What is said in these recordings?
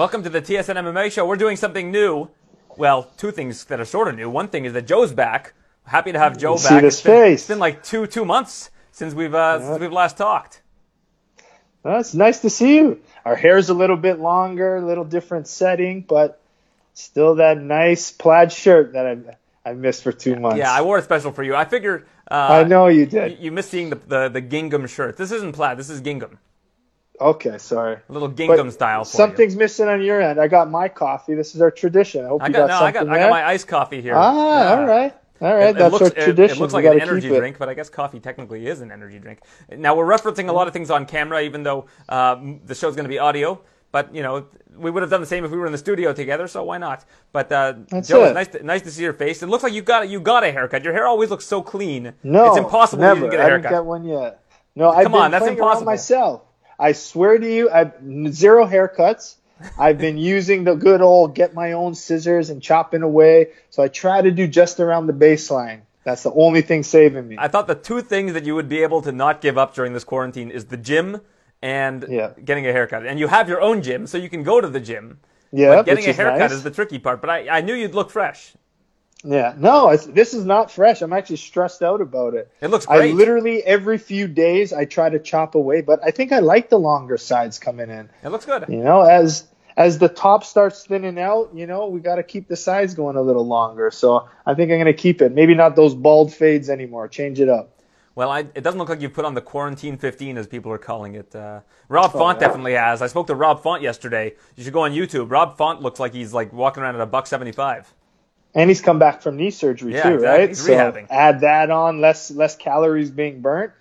Welcome to the TSN MMA show. We're doing something new. Well, two things that are sort of new. One thing is that Joe's back. Happy to have Joe V back. this It's been, face. it's been like two two months since we've uh, since we've last talked. Well, it's nice to see you. Our hair's a little bit longer, a little different setting, but still that nice plaid shirt that I I missed for two months. Yeah, I wore it special for you. I figured. Uh, I know you did. You, you missed seeing the, the the gingham shirt. This isn't plaid. This is gingham. Okay, sorry. A little gingham But style. For Something's missing on your end. I got my coffee. This is our tradition. I hope You. I you got, got, no. I something got I got my iced coffee here. ah, Yeah. all right, all right. It- it That's looks- our tradition. It, looks like an energy drink, but I guess coffee technically is an energy drink. Now we're referencing a lot of things on camera, even though um, the show's going to be audio. But you know, we would have done the same if we were in the studio together. So why not? But uh, Joe, it. it's nice to, nice to see your face. It looks like you got you got a haircut. Your hair always looks so clean. No, it's impossible Never. you didn't get a I haircut. didn't get one yet. No, I've Come been on, that's playing around impossible. myself. I swear to you, I've zero haircuts. I've been using the good old get my own scissors and chopping away. So I try to do just around the baseline. That's the only thing saving me. I thought the two things that you would be able to not give up during this quarantine is the gym and Yeah. getting a haircut. And you have your own gym, so you can go to the gym. yeah, But getting a haircut nice. is the tricky part. But I, I knew you'd look fresh. Yeah, no, it's, this is not fresh. I'm actually stressed out about it. It looks great. I literally every few days I try to chop away, but I think I like the longer sides coming in. It looks good. You know, as as the top starts thinning out, you know, we got to keep the sides going a little longer. So I think I'm gonna keep it. Maybe not those bald fades anymore. Change it up. Well, I, it doesn't look like you've put on the quarantine 15, as people are calling it. Uh, Rob Font yeah. definitely has. I spoke to Rob Font yesterday. You should go on YouTube. Rob Font looks like he's like walking around at a buck 75. And he's come back from knee surgery Yeah, too, exactly. right? He's so rehabbing. add that on, less less calories being burnt.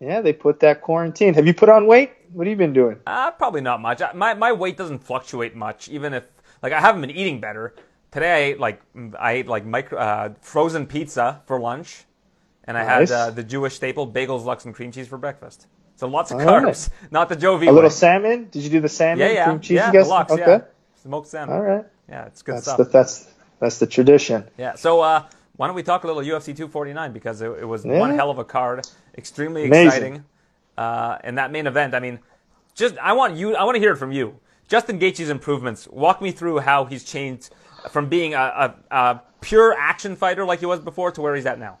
Yeah, they put that quarantine. Have you put on weight? What have you been doing? Uh, probably not much. My, my weight doesn't fluctuate much, even if, like, I haven't been eating better. Today I ate, like, I ate, like, micro, uh, frozen pizza for lunch, and I Nice. had uh, the Jewish staple bagels, lox, and cream cheese for breakfast. So lots of All carbs. right. Not the Joe V A little salmon? Did you do the salmon Yeah, yeah. cream cheese? yeah, the lox, okay. yeah. Smoked salmon. All right. Yeah, it's good That's stuff. the that's that's the tradition. Yeah. So uh, why don't we talk a little UFC 249 because it, it was Yeah. one hell of a card, extremely Amazing. exciting, uh, and that main event. I mean, just I want you. I want to hear it from you. Justin Gaethje's improvements. Walk me through how he's changed from being a, a, a pure action fighter like he was before to where he's at now.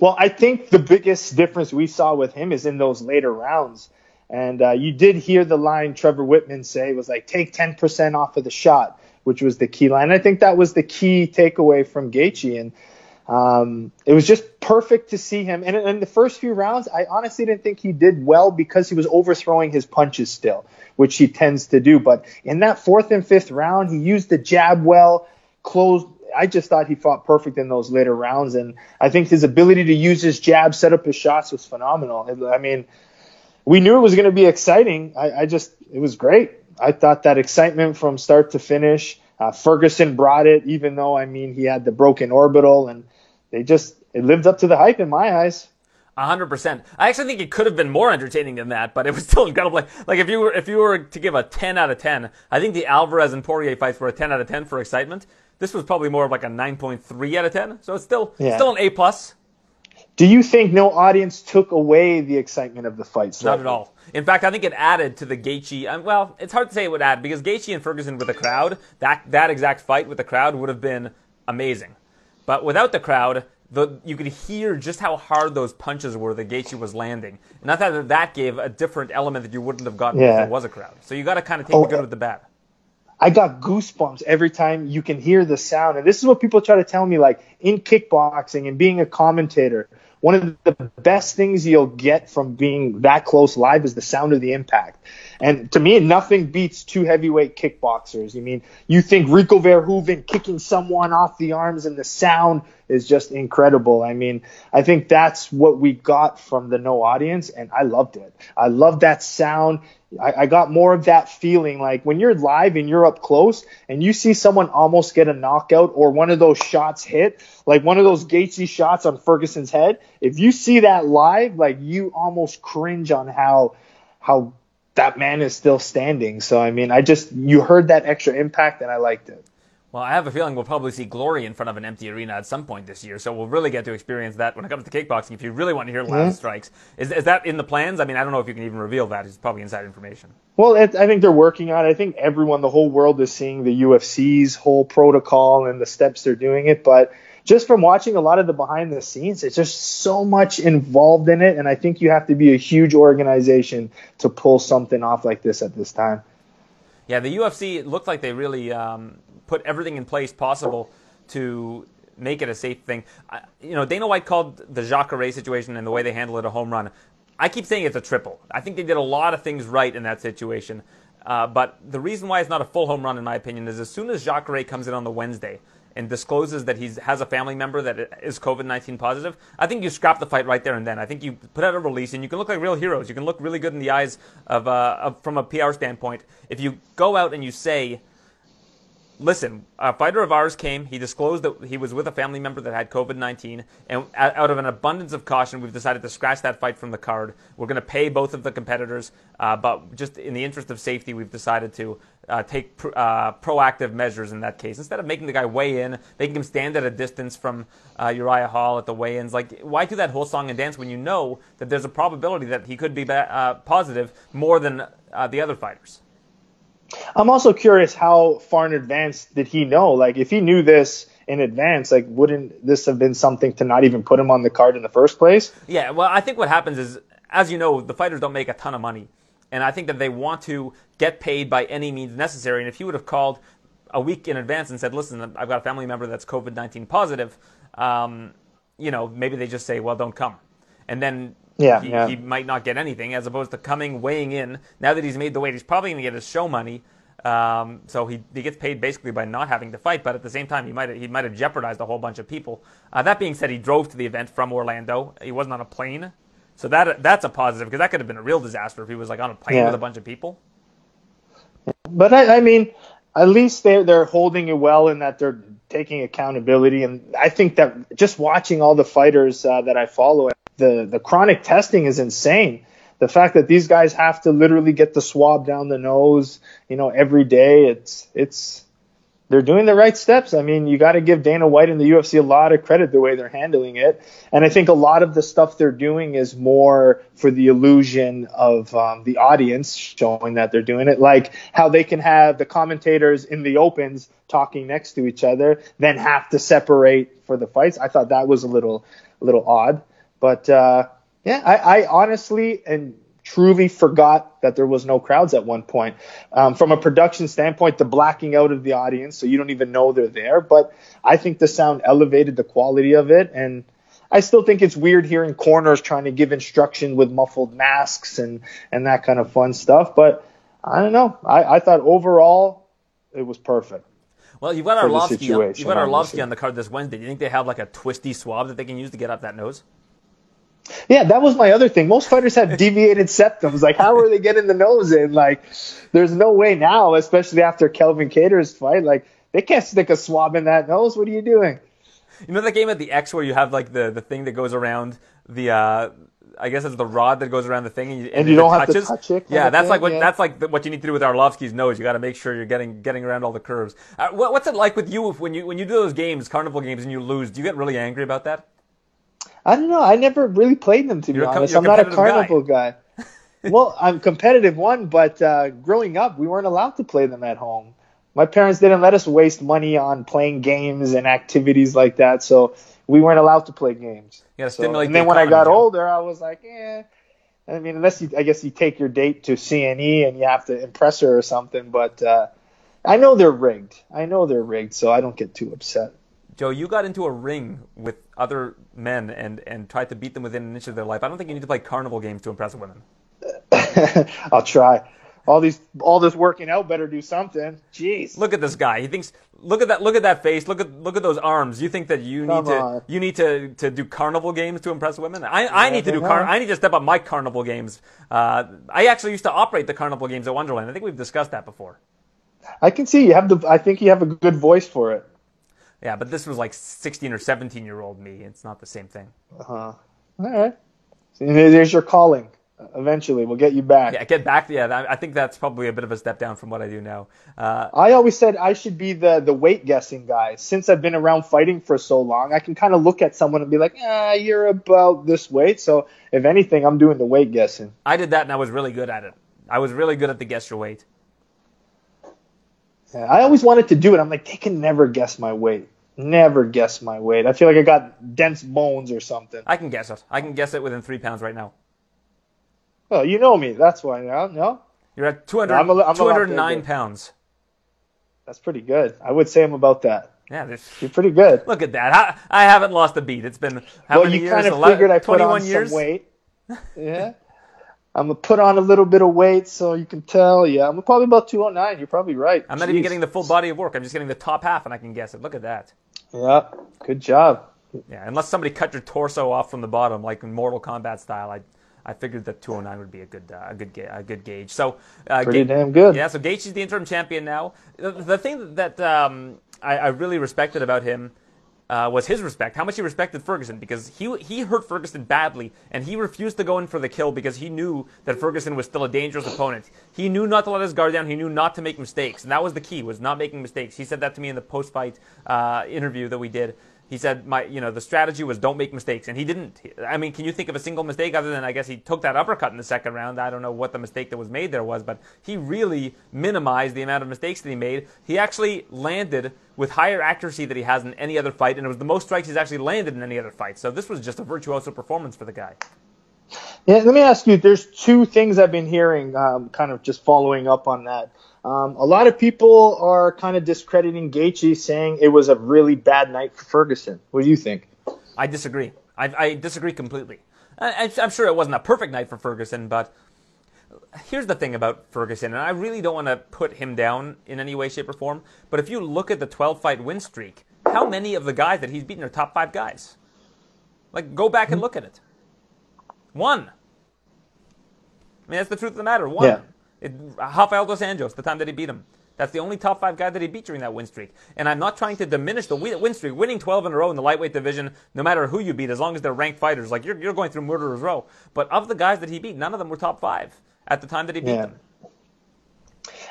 Well, I think the biggest difference we saw with him is in those later rounds. And uh, you did hear the line Trevor Wittman say was like, take 10% off of the shot, which was the key line. I think that was the key takeaway from Gaethje. And um, it was just perfect to see him. And in the first few rounds, I honestly didn't think he did well because he was overthrowing his punches still, which he tends to do. But in that fourth and fifth round, he used the jab well, closed. I just thought he fought perfect in those later rounds, and I think his ability to use his jab, set up his shots was phenomenal. I mean, we knew it was going to be exciting. I, I just, it was great. I thought that excitement from start to finish. Uh, Ferguson brought it, even though I mean he had the broken orbital, and they just it lived up to the hype in my eyes. A hundred percent. I actually think it could have been more entertaining than that, but it was still incredible. Like, like if you were if you were to give a ten out of ten, I think the Alvarez and Poirier fights were a ten out of ten for excitement. This was probably more of like a nine point three out of ten. So it's still Yeah. still an A plus. Do you think no audience took away the excitement of the fights? Not at all. In fact, I think it added to the Gaethje. um, Well, it's hard to say it would add because Gaethje and Ferguson with the crowd, that that exact fight with the crowd would have been amazing. But without the crowd, the, you could hear just how hard those punches were that Gaethje was landing, and I thought that that gave a different element that you wouldn't have gotten if Yeah. there was a crowd. So you got to kind of take Oh, the good with the bad. I got goosebumps every time you can hear the sound. And this is what people try to tell me like in kickboxing and being a commentator, one of the best things you'll get from being that close live is the sound of the impact. And to me, nothing beats two heavyweight kickboxers. You mean, you think Rico Verhoeven kicking someone off the arms and the sound is just incredible. I mean, I think that's what we got from the no audience, and I loved it. I loved that sound. I, I got more of that feeling like when you're live and you're up close and you see someone almost get a knockout or one of those shots hit, like one of those Gaethje shots on Ferguson's head. If you see that live, like you almost cringe on how how that man is still standing. So I mean, I just you heard that extra impact and I liked it. Well, I have a feeling we'll probably see Glory in front of an empty arena at some point this year, so we'll really get to experience that when it comes to kickboxing. If you really want to hear last Yeah. strikes, is, is that in the plans? I mean, I don't know if you can even reveal that. It's probably inside information. Well, it, I think they're working on it. I think everyone, the whole world is seeing the UFC's whole protocol and the steps they're doing it. But just from watching a lot of the behind the scenes, it's just so much involved in it. And I think you have to be a huge organization to pull something off like this at this time. Yeah, the UFC it looked like they really um, put everything in place possible to make it a safe thing. I, you know, Dana White called the Jacare situation and the way they handled it a home run. I keep saying it's a triple. I think they did a lot of things right in that situation. Uh, but the reason why it's not a full home run, in my opinion, is as soon as Jacare comes in on the Wednesday and discloses that he has a family member that is COVID 19 positive, I think you scrap the fight right there and then. I think you put out a release and you can look like real heroes. You can look really good in the eyes of, uh, of from a PR standpoint. If you go out and you say, listen, a fighter of ours came. He disclosed that he was with a family member that had COVID 19. And out of an abundance of caution, we've decided to scratch that fight from the card. We're going to pay both of the competitors. Uh, but just in the interest of safety, we've decided to uh, take pr- uh, proactive measures in that case. Instead of making the guy weigh in, making him stand at a distance from uh, Uriah Hall at the weigh ins. Like, why do that whole song and dance when you know that there's a probability that he could be ba- uh, positive more than uh, the other fighters? I'm also curious how far in advance did he know? Like, if he knew this in advance, like, wouldn't this have been something to not even put him on the card in the first place? Yeah, well, I think what happens is, as you know, the fighters don't make a ton of money. And I think that they want to get paid by any means necessary. And if he would have called a week in advance and said, listen, I've got a family member that's COVID 19 positive, um, you know, maybe they just say, well, don't come. And then Yeah, he, yeah. he might not get anything as opposed to coming, weighing in. Now that he's made the weight, he's probably going to get his show money. Um, so he, he gets paid basically by not having to fight, but at the same time, he might have, he might have jeopardized a whole bunch of people. Uh, that being said, he drove to the event from Orlando. He wasn't on a plane, so that that's a positive because that could have been a real disaster if he was like on a plane Yeah. with a bunch of people. But I, I mean, at least they're they're holding it well in that they're taking accountability. And I think that just watching all the fighters uh, that I follow, the the chronic testing is insane. The fact that these guys have to literally get the swab down the nose, you know, every day. It's it's they're doing the right steps. I mean, you got to give Dana White and the UFC a lot of credit the way they're handling it. And I think a lot of the stuff they're doing is more for the illusion of um, the audience showing that they're doing it. Like how they can have the commentators in the opens talking next to each other, then have to separate for the fights. I thought that was a little, a little odd. But uh, yeah, I, I honestly and truly forgot that there was no crowds at one point. Um, from a production standpoint, the blacking out of the audience, so you don't even know they're there. But I think the sound elevated the quality of it, and I still think it's weird hearing corners trying to give instruction with muffled masks and and that kind of fun stuff. But I don't know. I, I thought overall it was perfect. Well, you've got Arlovsky. You've got Arlovsky on the card this Wednesday. Do you think they have like a twisty swab that they can use to get up that nose? Yeah, that was my other thing. Most fighters have deviated septums. Like, how are they getting the nose in? Like, there's no way now, especially after Calvin Kattar's fight. Like, they can't stick a swab in that nose. What are you doing? You know that game at the X where you have like the, the thing that goes around the uh, I guess it's the rod that goes around the thing and you, And you don't have to touch it Yeah, that's thing, like what yeah. that's like the, what you need to do with Arlovsky's nose. You got to make sure you're getting getting around all the curves. Uh, what, what's it like with you if, when you when you do those games, carnival games, and you lose? Do you get really angry about that? I don't know. I never really played them, to be You're a co- honest. I'm not a carnival guy. well, I'm competitive one, but uh, growing up, we weren't allowed to play them at home. My parents didn't let us waste money on playing games and activities like that, so we weren't allowed to play games. Yeah, So- stimulate. and the then when I got older, I was like, eh. I mean, unless you, I guess you take your date to CNE and you have to impress her or something. But uh, I know they're rigged. I know they're rigged, so I don't get too upset. Joe, you got into a ring with other men and and tried to beat them within an inch of their life. I don't think you need to play carnival games to impress women. I'll try. All these, all this working out better do something. Jeez. Look at this guy. He thinks. Look at that. Look at that face. Look at look at those arms. You think that you Come need to on. you need to, to do carnival games to impress women? I, I need to do car. I need to step up my carnival games. Uh, I actually used to operate the carnival games at Wonderland. I think we've discussed that before. I can see you have the. I think you have a good voice for it. Yeah, but this was like 16 or 17 year old me. It's not the same thing. Uh-huh. All right. So there's your calling. Eventually, we'll get you back. Yeah, get back. Yeah, I think that's probably a bit of a step down from what I do now. Uh, I always said I should be the the weight guessing guy. Since I've been around fighting for so long, I can kind of look at someone and be like, ah, you're about this weight. So if anything, I'm doing the weight guessing. I did that and I was really good at it. I was really good at the guess your weight. I always wanted to do it. I'm like, they can never guess my weight. Never guess my weight. I feel like I got dense bones or something. I can guess it. I can guess it within three pounds right now. Well, you know me. That's why now. No? You're at 200, I'm a, I'm 209 pounds. That's pretty good. I would say I'm about that. Yeah, this, you're pretty good. Look at that. I, I haven't lost a beat. It's been how well, many you years? kind of figured I put on years? some weight. Yeah. I'm gonna put on a little bit of weight so you can tell. Yeah, I'm probably about 209. You're probably right. I'm not Jeez. even getting the full body of work. I'm just getting the top half, and I can guess it. Look at that. Yeah, good job. Yeah, unless somebody cut your torso off from the bottom, like in Mortal Kombat style, I I figured that 209 would be a good uh, a good ga- a good gauge. So uh, pretty Ga- damn good. Yeah, so Gaethje's the interim champion now. The, the thing that um, I, I really respected about him uh, was his respect, how much he respected Ferguson, because he he hurt Ferguson badly, and he refused to go in for the kill because he knew that Ferguson was still a dangerous opponent. He knew not to let his guard down. He knew not to make mistakes, and that was the key: was not making mistakes. He said that to me in the post-fight uh, interview that we did. He said, "My, you know, the strategy was don't make mistakes," and he didn't. I mean, can you think of a single mistake other than I guess he took that uppercut in the second round? I don't know what the mistake that was made there was, but he really minimized the amount of mistakes that he made. He actually landed with higher accuracy than he has in any other fight, and it was the most strikes he's actually landed in any other fight. So this was just a virtuoso performance for the guy. Yeah, let me ask you. There's two things I've been hearing, um, kind of just following up on that. Um, a lot of people are kind of discrediting Gaethje, saying it was a really bad night for Ferguson. What do you think? I disagree. I, I disagree completely. I, I'm sure it wasn't a perfect night for Ferguson, but here's the thing about Ferguson, and I really don't want to put him down in any way, shape, or form. But if you look at the 12 fight win streak, how many of the guys that he's beaten are top five guys? Like, go back and look at it. One. I mean, that's the truth of the matter. One. Yeah. It, Rafael dos Anjos, the time that he beat him. That's the only top five guy that he beat during that win streak. And I'm not trying to diminish the win streak. Winning 12 in a row in the lightweight division, no matter who you beat, as long as they're ranked fighters, like you're, you're going through murderer's row. But of the guys that he beat, none of them were top five at the time that he beat yeah. them.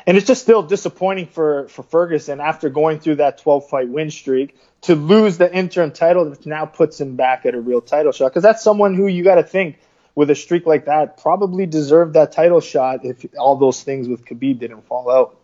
And it's just still disappointing for, for Ferguson after going through that 12 fight win streak to lose the interim title, which now puts him back at a real title shot. Because that's someone who you got to think with a streak like that, probably deserved that title shot if all those things with Khabib didn't fall out.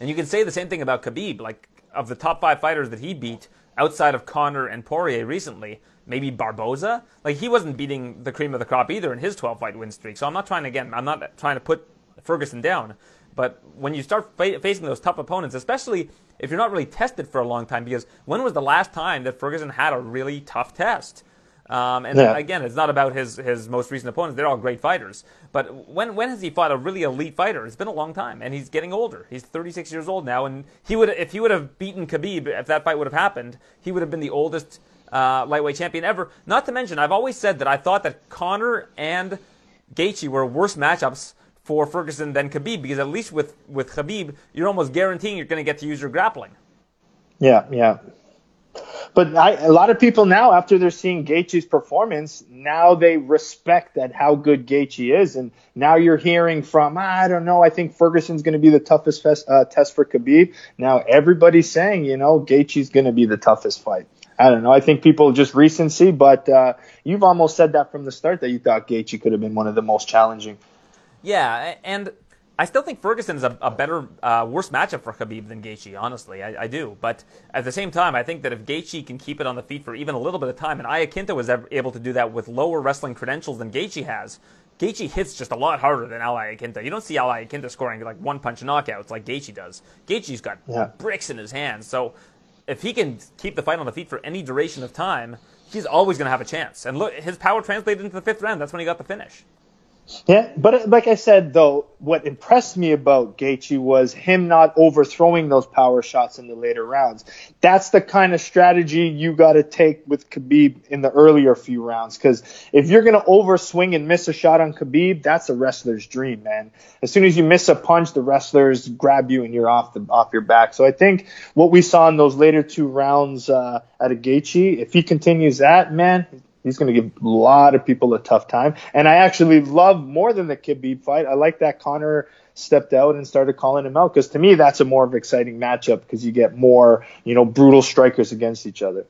And you can say the same thing about Khabib. Like, of the top five fighters that he beat outside of Conor and Poirier recently, maybe Barboza. Like, he wasn't beating the cream of the crop either in his 12 fight win streak. So I'm not trying, again, I'm not trying to put Ferguson down. But when you start fa- facing those tough opponents, especially if you're not really tested for a long time, because when was the last time that Ferguson had a really tough test? Um, and yeah. again, it's not about his, his most recent opponents. They're all great fighters. But when, when has he fought a really elite fighter? It's been a long time, and he's getting older. He's 36 years old now, and he would if he would have beaten Khabib, if that fight would have happened, he would have been the oldest uh, lightweight champion ever. Not to mention, I've always said that I thought that Conor and Gaethje were worse matchups for Ferguson than Khabib, because at least with, with Khabib, you're almost guaranteeing you're going to get to use your grappling. Yeah, yeah. But I, a lot of people now, after they're seeing Gaethje's performance, now they respect that how good Gaethje is, and now you're hearing from I don't know, I think Ferguson's going to be the toughest fest, uh, test for Khabib. Now everybody's saying, you know, Gaethje's going to be the toughest fight. I don't know. I think people just recency, but uh, you've almost said that from the start that you thought Gaethje could have been one of the most challenging. Yeah, and I still think Ferguson's a, a better, uh, worse matchup for Khabib than Gaethje. Honestly, I, I, do. But at the same time, I think that if Gaethje can keep it on the feet for even a little bit of time, and Iaquinta was able to do that with lower wrestling credentials than Gaethje has, Gaethje hits just a lot harder than Al Iaquinta. You don't see Al Iaquinta scoring like one punch knockouts like Gaethje does. Gaethje's got yeah. bricks in his hands. So if he can keep the fight on the feet for any duration of time, he's always going to have a chance. And look, his power translated into the fifth round. That's when he got the finish. Yeah, but uh, like I said, though, what impressed me about Gaethje was him not overthrowing those power shots in the later rounds. That's the kind of strategy you got to take with Khabib in the earlier few rounds. Because if you're going to overswing and miss a shot on Khabib, that's a wrestler's dream, man. As soon as you miss a punch, the wrestlers grab you and you're off the off your back. So I think what we saw in those later two rounds uh, out of Gaethje, if he continues that, man, He's going to give a lot of people a tough time. And I actually love more than the Khabib fight. I like that Conor stepped out and started calling him out because to me that's a more of exciting matchup because you get more you know brutal strikers against each other.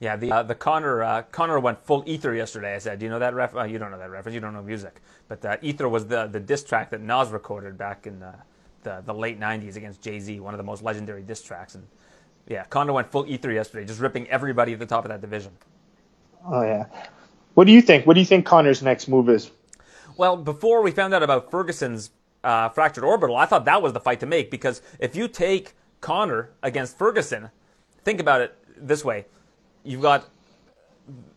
Yeah, the uh, the Conor uh, Conor went full ether yesterday. I said, do you know that ref? Uh, you don't know that reference. You don't know music, but uh, ether was the the diss track that Nas recorded back in the the, the late '90s against Jay Z, one of the most legendary diss tracks. And yeah, Conor went full ether yesterday, just ripping everybody at the top of that division. Oh yeah. What do you think? What do you think Conor's next move is? Well, before we found out about Ferguson's uh, fractured orbital, I thought that was the fight to make because if you take Conor against Ferguson, think about it this way: you've got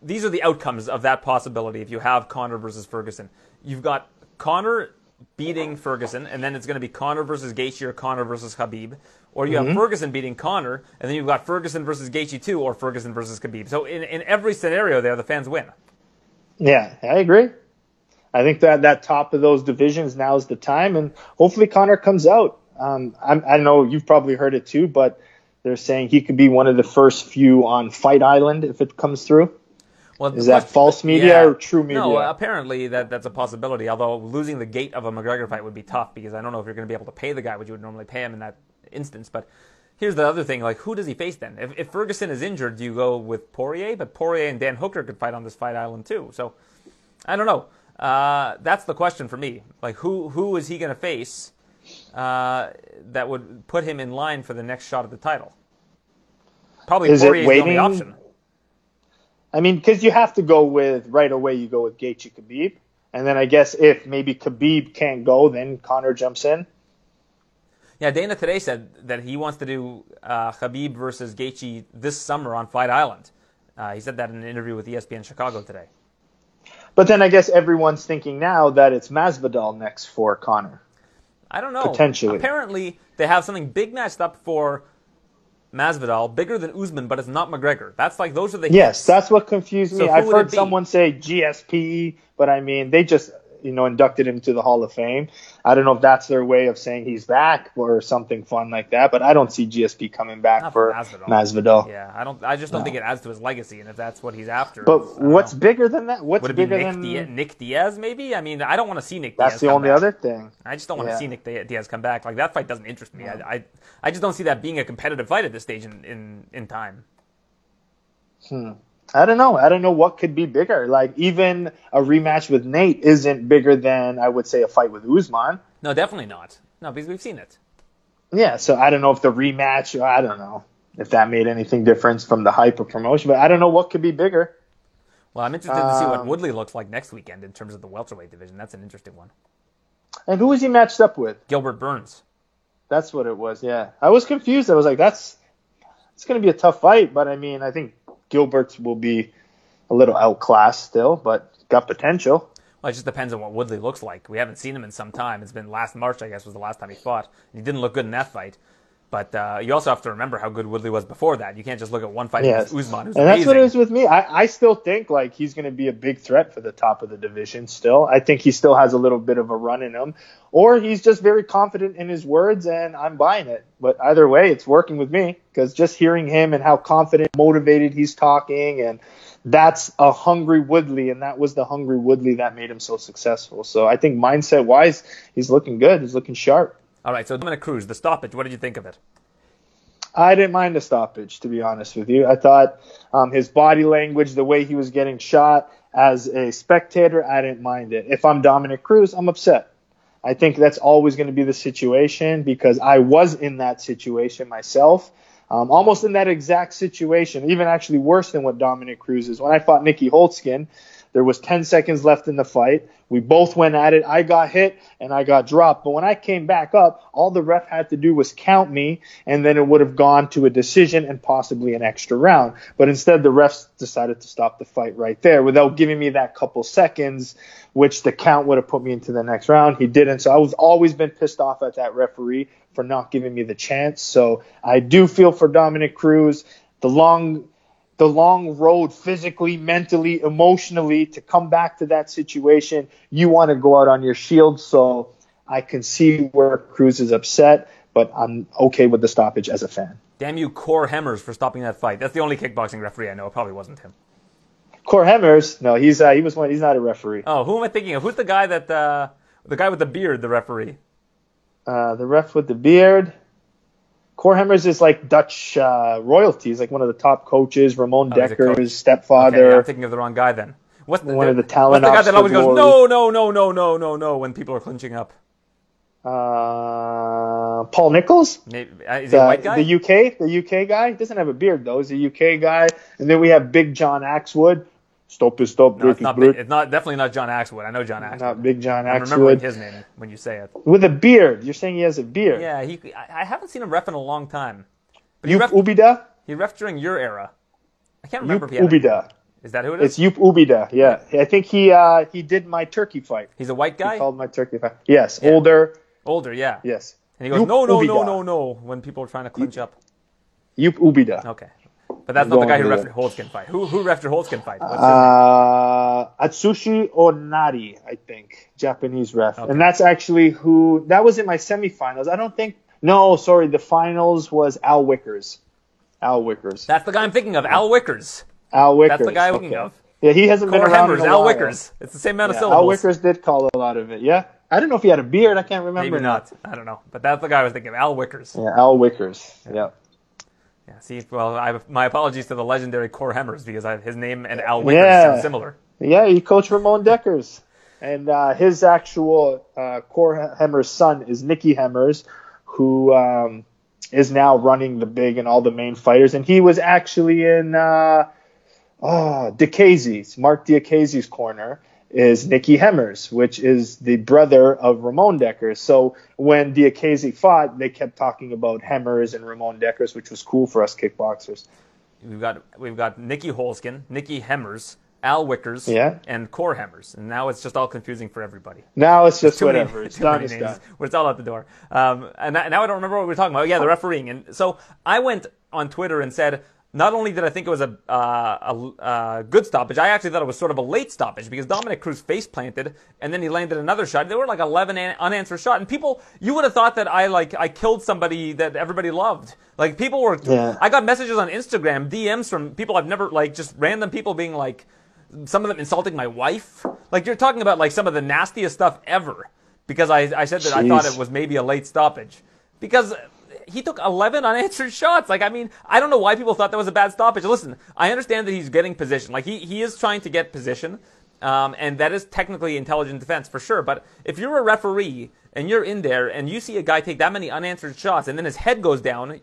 these are the outcomes of that possibility if you have Conor versus Ferguson. You've got Conor beating Ferguson, and then it's going to be Conor versus Gaethje or Conor versus Khabib, or you mm-hmm. have Ferguson beating Conor, and then you've got Ferguson versus Gaethje too, or Ferguson versus Khabib. So in, in every scenario there, the fans win. Yeah, I agree. I think that that top of those divisions now is the time, and hopefully Conor comes out. Um, i know you've probably heard it too, but they're saying he could be one of the first few on Fight Island if it comes through. Well, is that false media yeah, or true media? No, apparently that that's a possibility. Although losing the gate of a McGregor fight would be tough because I don't know if you're going to be able to pay the guy what you would normally pay him in that instance. But here's the other thing: like, who does he face then? If, if Ferguson is injured, do you go with Poirier? But Poirier and Dan Hooker could fight on this Fight Island too. So I don't know. Uh, that's the question for me. Like, who who is he going to face uh, that would put him in line for the next shot at the title? Probably is Poirier is the only option. I mean, because you have to go with right away. You go with Gaethje Khabib, and then I guess if maybe Khabib can't go, then Conor jumps in. Yeah, Dana today said that he wants to do uh, Khabib versus Gaethje this summer on Fight Island. Uh, he said that in an interview with ESPN Chicago today. But then I guess everyone's thinking now that it's Masvidal next for Conor. I don't know. Potentially. Apparently, they have something big matched up for Masvidal, bigger than Usman, but it's not McGregor. That's like those are the yes. Hits. That's what confused me. So I've heard someone say GSP, but I mean they just you know inducted him to the Hall of Fame. I don't know if that's their way of saying he's back or something fun like that, but I don't see GSP coming back Not for Masvidal. Masvidal. Yeah, I don't. I just don't no. think it adds to his legacy, and if that's what he's after. But what's know. bigger than that? What's Would it bigger be Nick than Diaz, Nick Diaz? Maybe. I mean, I don't want to see Nick. That's Diaz the only back. other thing. I just don't want yeah. to see Nick Diaz come back. Like that fight doesn't interest me. I, I, I just don't see that being a competitive fight at this stage in in, in time. Hmm. I don't know. I don't know what could be bigger. Like even a rematch with Nate isn't bigger than I would say a fight with Usman. No, definitely not. No, because we've seen it. Yeah, so I don't know if the rematch. I don't know if that made anything difference from the hype of promotion, but I don't know what could be bigger. Well, I'm interested to see what um, Woodley looks like next weekend in terms of the welterweight division. That's an interesting one. And who was he matched up with? Gilbert Burns. That's what it was. Yeah, I was confused. I was like, that's it's going to be a tough fight, but I mean, I think Gilbert's will be a little outclassed still, but got potential. Well, it just depends on what Woodley looks like. We haven't seen him in some time. It's been last March, I guess, was the last time he fought. He didn't look good in that fight. But uh, you also have to remember how good Woodley was before that. You can't just look at one fight yes. against Usman. and amazing. that's what it is with me. I, I still think like he's going to be a big threat for the top of the division. Still, I think he still has a little bit of a run in him, or he's just very confident in his words, and I'm buying it. But either way, it's working with me because just hearing him and how confident, motivated he's talking, and that's a hungry Woodley, and that was the hungry Woodley that made him so successful. So I think mindset wise, he's looking good. He's looking sharp. All right, so Dominick Cruz, the stoppage. What did you think of it? I didn't mind the stoppage, to be honest with you. I thought um, his body language, the way he was getting shot, as a spectator, I didn't mind it. If I'm Dominick Cruz, I'm upset. I think that's always going to be the situation because I was in that situation myself, um, almost in that exact situation, even actually worse than what Dominick Cruz is. When I fought Nieky Holzken, there was 10 seconds left in the fight. We both went at it. I got hit and I got dropped. But when I came back up, all the ref had to do was count me, and then it would have gone to a decision and possibly an extra round. But instead, the refs decided to stop the fight right there without giving me that couple seconds, which the count would have put me into the next round. He didn't. So I was always been pissed off at that referee for not giving me the chance. So I do feel for Dominick Cruz. The long the long road physically, mentally, emotionally to come back to that situation. You want to go out on your shield. So I can see where Cruz is upset, but I'm okay with the stoppage as a fan. Damn you, Cor Hemmers, for stopping that fight. That's the only kickboxing referee I know. It probably wasn't him. Cor Hemmers, no, he's uh, he was one. He's not a referee. Oh, who am I thinking of? Who's the guy that uh, the guy with the beard, the referee? Uh, the ref with the beard. Cor Hemmers is like Dutch uh, royalty. He's like one of the top coaches. Ramon Oh, he's a coach. Dekkers' Okay, stepfather. yeah, I'm thinking of the wrong guy then. What's the, One of the what's talent the guy that always goes no, no, no, no, no, no, no when people are clinching up? uh, Paul Nichols. Maybe, uh, is The, white guy? the UK, the UK guy He doesn't have a beard though. He's a UK guy, and then we have Big John Axwood. Stop is stop. no, it's is not. break. It's not definitely not John Axwood. I know John Axwood. Not Big John Axwood. I'm remembering his name when you say it. with a beard. You're saying he has a beard. Yeah, he. I, haven't seen him ref in a long time. But he Yup ref, Ubeda. he ref during your era. I can't remember Yup if he Ubeda. Is that who it is? It's Yup Ubeda. Yeah, I think he uh, he did my turkey fight. He's a white guy, He called my turkey fight. Yes, Yeah. older. older, yeah. Yes. And he goes, Yup no, no, no, Ubeda. no, no, when people are trying to clinch up. Yup Ubeda. Okay, but that's not the guy who refed the- Holzken fight. Who who refed your Holzken fight? What's his name? Uh, Atsushi Onari, I think, Japanese ref, Okay. and that's actually who. That was in my semifinals. I don't think. No, sorry, the finals was Al Wickers. Al Wickers. That's the guy I'm thinking of, Al Wickers. Al Wickers. That's the guy I'm okay. thinking of. Yeah, he hasn't Core been around a Al. Wickers. It's the same amount of Yeah, Al. Wickers did call a lot of it. Yeah, I don't know if he had a beard. I can't remember. Maybe not. I don't know. But that's the guy I was thinking of, Al Wickers. Yeah, Al Wickers. Yeah. Yeah, see, well, I, my apologies to the legendary Cor Hemmers because I, his name and Al Wickers Yeah. sound similar. Yeah, he coached Ramon Dekkers. And uh, his actual uh, Cor Hemmer's son is Nicky Hemmers, who um, is now running the big and all the main fighters. And he was actually in uh, oh, Mark Diakiese's corner is Nicky Hemmers, which is the brother of Ramon Dekkers. So when Diakiese fought, they kept talking about Hemmers and Ramon Dekkers, which was cool for us kickboxers. We've got we've got Nieky Holzken, Nicky Hemmers, Al Wickers, Yeah. and Cor Hemmers, and now it's just all confusing for everybody. Now it's just Too many- whatever. it's too many names. It's all out the door. Um, and now I don't remember what we were talking about. Yeah, the refereeing. And so I went on Twitter and said, not only did I think it was a, uh, a, uh good stoppage, I actually thought it was sort of a late stoppage because Dominick Cruz face planted and then he landed another shot. There were like 11 an- unanswered shot, and people, you would have thought that I like I killed somebody that everybody loved. Like people were, Yeah. I got messages on Instagram, DMs from people I've never like, just random people being like, some of them insulting my wife. Like you're talking about like some of the nastiest stuff ever because I, I said that I thought it was maybe a late stoppage because he took 11 unanswered shots. Like I mean, I don't know why people thought that was a bad stoppage. Listen, I understand that he's getting position. Like he, he is trying to get position. Um, and that is technically intelligent defense for sure. But if you're a referee and you're in there and you see a guy take that many unanswered shots and then his head goes down,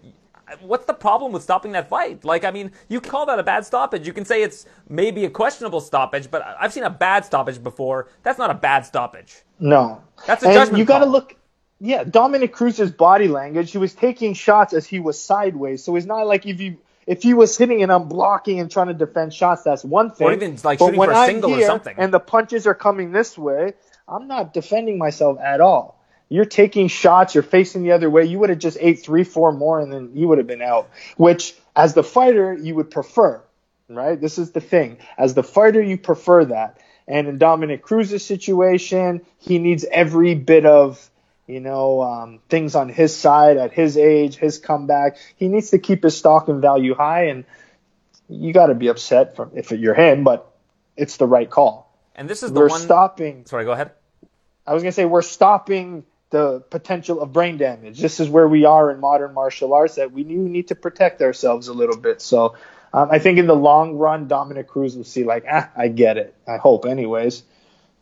what's the problem with stopping that fight? Like, I mean, you call that a bad stoppage. You can say it's maybe a questionable stoppage, but I've seen a bad stoppage before. That's not a bad stoppage. No. That's a and judgment You got to look. Yeah, Dominick Cruz's body language. He was taking shots as he was sideways, so it's not like if you if he was hitting and I'm blocking and trying to defend shots, that's one thing. Or even, like, but shooting when for a single or something. And the punches are coming this way. I'm not defending myself at all. You're taking shots. You're facing the other way. You would have just ate three, four more, and then you would have been out. Which, as the fighter, you would prefer, right? This is the thing. As the fighter, you prefer that. And in Dominick Cruz's situation, he needs every bit of, you know, um, things on his side at his age, his comeback. He needs to keep his stock and value high, and you got to be upset from if you're him, but it's the right call. And this is the We're one. stopping. Sorry, go ahead. I was gonna say we're stopping the potential of brain damage. This is where we are in modern martial arts that we need to protect ourselves a little bit. So um, I think in the long run, Dominick Cruz will see like, ah, I get it. I hope, anyways.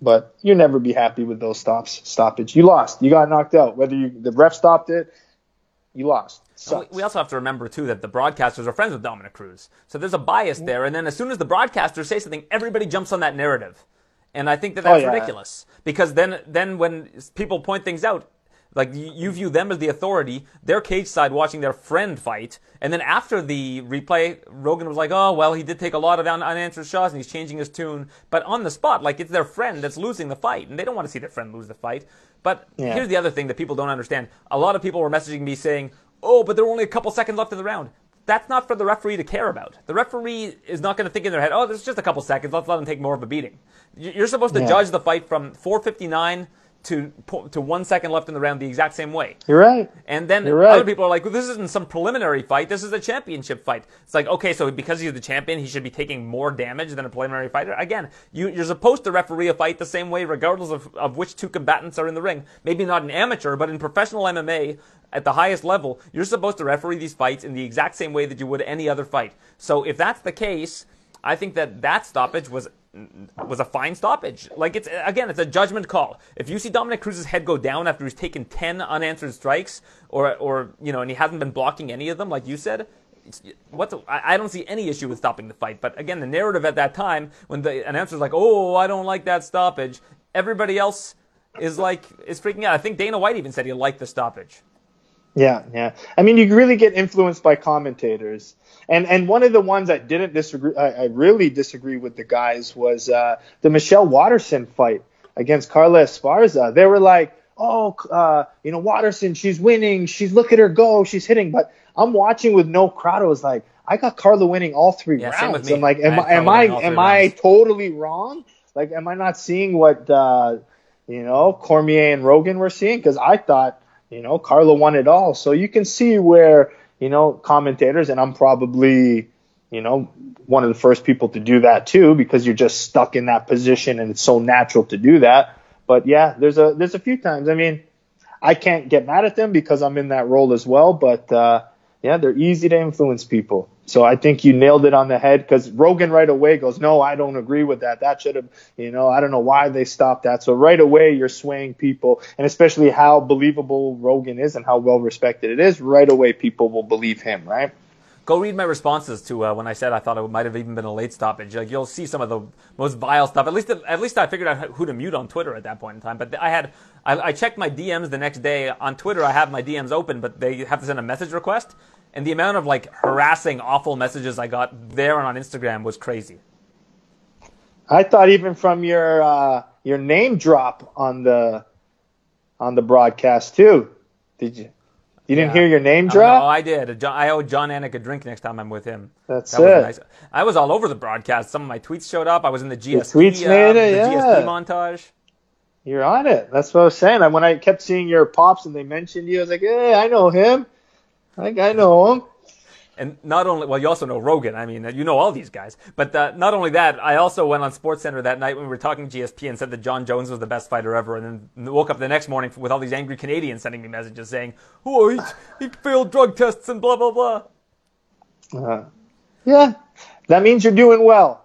But you'll never be happy with those stops stoppage. You lost. You got knocked out. Whether you the ref stopped it, you lost. Sucks. we also have to remember too that the broadcasters are friends with Dominick Cruz, so there's a bias there. And then as soon as the broadcasters say something, everybody jumps on that narrative, and I think that oh, that's Oh, yeah. ridiculous because then then when people point things out, like you, you view them as the authority, they're cage side watching their friend fight, and then after the replay, Rogan was like, "Oh well, he did take a lot of un- unanswered shots, and he's changing his tune." But on the spot, like it's their friend that's losing the fight, and they don't want to see their friend lose the fight. But Yeah. here's the other thing that people don't understand. A lot of people were messaging me saying, "Oh, but there were only a couple seconds left in the round." That's not for the referee to care about. The referee is not going to think in their head, "Oh, there's just a couple seconds. Let's let him take more of a beating." You- You're supposed to Yeah. judge the fight from 4:59 to to one second left in the round the exact same way. You're right. And then right. other people are like, well, this isn't some preliminary fight. This is a championship fight. It's like, okay, so because he's the champion, he should be taking more damage than a preliminary fighter. Again, you, you're supposed to referee a fight the same way, regardless of, of which two combatants are in the ring. Maybe not an amateur, but in professional MMA at the highest level, you're supposed to referee these fights in the exact same way that you would any other fight. So if that's the case, I think that that stoppage was was a fine stoppage. Like it's again, it's a judgment call. If you see Dominick Cruz's head go down after he's taken ten unanswered strikes, or or you know, and he hasn't been blocking any of them, like you said, what I, I don't see any issue with stopping the fight. But again, the narrative at that time, when the announcer's like, "Oh, I don't like that stoppage," everybody else is like is freaking out. I think Dana White even said he liked the stoppage. Yeah, yeah. I mean, you really get influenced by commentators. And and one of the ones I didn't disagree, I, I really disagree with the guys was uh, the Michelle Waterson fight against Carla Esparza. They were like, oh, uh, you know, Waterson, she's winning. She's look at her go. She's hitting. But I'm watching with no crowd. I was like, I got Carla winning all three Yeah, rounds. I'm like, am, I am I am I totally wrong? Like, am I not seeing what uh, you know Cormier and Rogan were seeing? Because I thought you know Carla won it all. So you can see where you know commentators, and I'm probably you know one of the first people to do that too, because you're just stuck in that position, and it's so natural to do that. But yeah, there's a there's a few times. I mean, I can't get mad at them because I'm in that role as well. But uh, yeah, they're easy to influence people. So I think you nailed it on the head because Rogan right away goes, no, I don't agree with that. That should have, you know, I don't know why they stopped that. So right away you're swaying people, and especially how believable Rogan is and how well respected it is. Right away people will believe him, right? Go read my responses to uh, when I said I thought it might have even been a late stoppage. Like you'll see some of the most vile stuff. At least, at least I figured out who to mute on Twitter at that point in time. But I had, I, I checked my DMs the next day on Twitter. I have my DMs open, but they have to send a message request, and the amount of like harassing, awful messages I got there and on Instagram was crazy. I thought even from your uh, your name drop on the on the broadcast too. Did you? You didn't Yeah. hear your name Oh, drop? no, I did. I owe Jon Anik a drink next time I'm with him. That's that was it. nice. I was all over the broadcast. Some of my tweets showed up. I was in the GSP, tweets uh, made it, the yeah. GSP montage. You're on it. That's what I was saying. When I kept seeing your pops and they mentioned you, I was like, hey, I know him. Like, I know him. And not only, well, you also know Rogan. I mean, you know all these guys. But uh, not only that, I also went on SportsCenter that night when we were talking GSP and said that Jon Jones was the best fighter ever. And then woke up the next morning with all these angry Canadians sending me messages saying, "Oh, he, he failed drug tests and blah blah blah." Uh, yeah, that means you're doing well.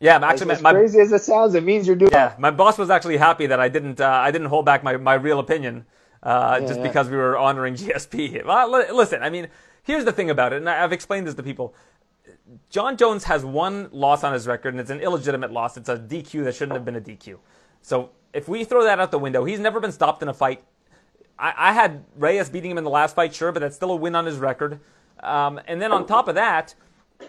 Yeah, I'm actually, as my, crazy as it sounds, it means you're doing yeah, my boss was actually happy that I didn't, uh, I didn't hold back my, my real opinion uh, just yeah. because we were honoring GSP. Well, listen, I mean, here's the thing about it, and I've explained this to people. Jon Jones has one loss on his record, and it's an illegitimate loss. It's a DQ that shouldn't have been a DQ. So if we throw that out the window, he's never been stopped in a fight. I, I had Reyes beating him in the last fight, sure, but that's still a win on his record. Um, and then on top of that,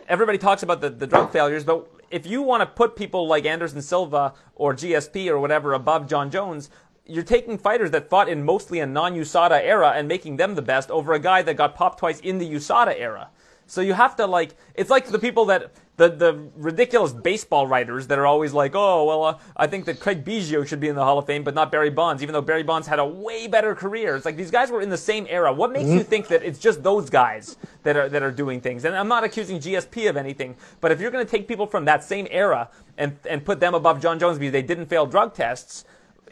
everybody talks about the, the drug failures, but if you want to put people like Anderson Silva or GSP or whatever above Jon Jones, you're taking fighters that fought in mostly a non-USADA era and making them the best over a guy that got popped twice in the USADA era. So you have to like, it's like the people that the the ridiculous baseball writers that are always like, oh well, uh, I think that Craig Biggio should be in the Hall of Fame, but not Barry Bonds, even though Barry Bonds had a way better career. It's like these guys were in the same era. What makes you think that it's just those guys that are that are doing things? And I'm not accusing GSP of anything, but if you're going to take people from that same era and and put them above Jon Jones because they didn't fail drug tests.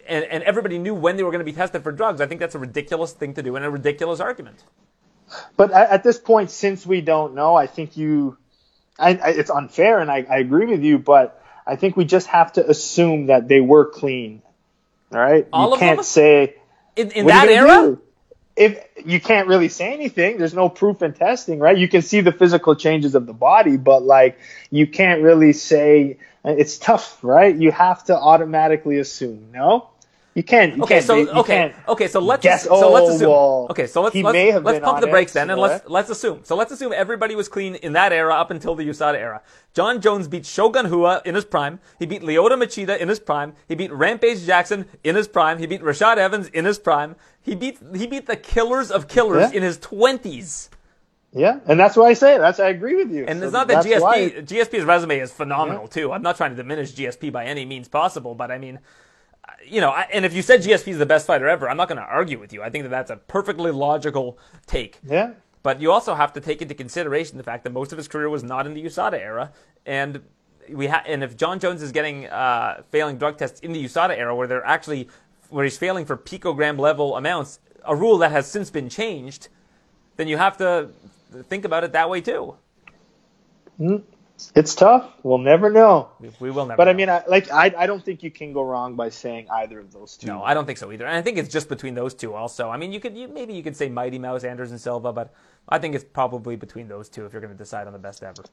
And, and everybody knew when they were going to be tested for drugs. I think that's a ridiculous thing to do and a ridiculous argument. But at, at this point, since we don't know, I think you, I, I, it's unfair, and I, I agree with you. But I think we just have to assume that they were clean. All right, All you of can't them? say In, in that era, do? If you can't really say anything, there's no proof in testing, right? You can see the physical changes of the body, but like you can't really say it's tough, right? You have to automatically assume. No, you can't. You Okay, can't, so you okay, can't okay, so let's guess, so let's oh, assume. well, okay, so let's let's, let's pump the brakes then, and let's let's assume. So let's assume everybody was clean in that era up until the USADA era. Jon Jones beat Shogun Rua in his prime. He beat Lyoto Machida in his prime. He beat Rampage Jackson in his prime. He beat Rashad Evans in his prime. He beat he beat the killers of killers Yeah. in his twenties. Yeah, and that's why I say it. That's I agree with you. And So it's not that GSP why- GSP's resume is phenomenal too. I'm not trying to diminish GSP by any means possible, but I mean, you know, I, and if you said GSP is the best fighter ever, I'm not going to argue with you. I think that that's a perfectly logical take. Yeah. But you also have to take into consideration the fact that most of his career was not in the USADA era, and we ha- and if Jon Jones is getting uh, failing drug tests in the USADA era, where they're actually where he's failing for picogram level amounts, a rule that has since been changed, then you have to think about it that way too. Mm, it's tough. We'll never know. We will never. But know. I mean, I, like I, I don't think you can go wrong by saying either of those two. No, I don't think so either. And I think it's just between those two. Also, I mean, you could you, maybe you could say Mighty Mouse, Anderson Silva, but I think it's probably between those two if you're going to decide on the best ever.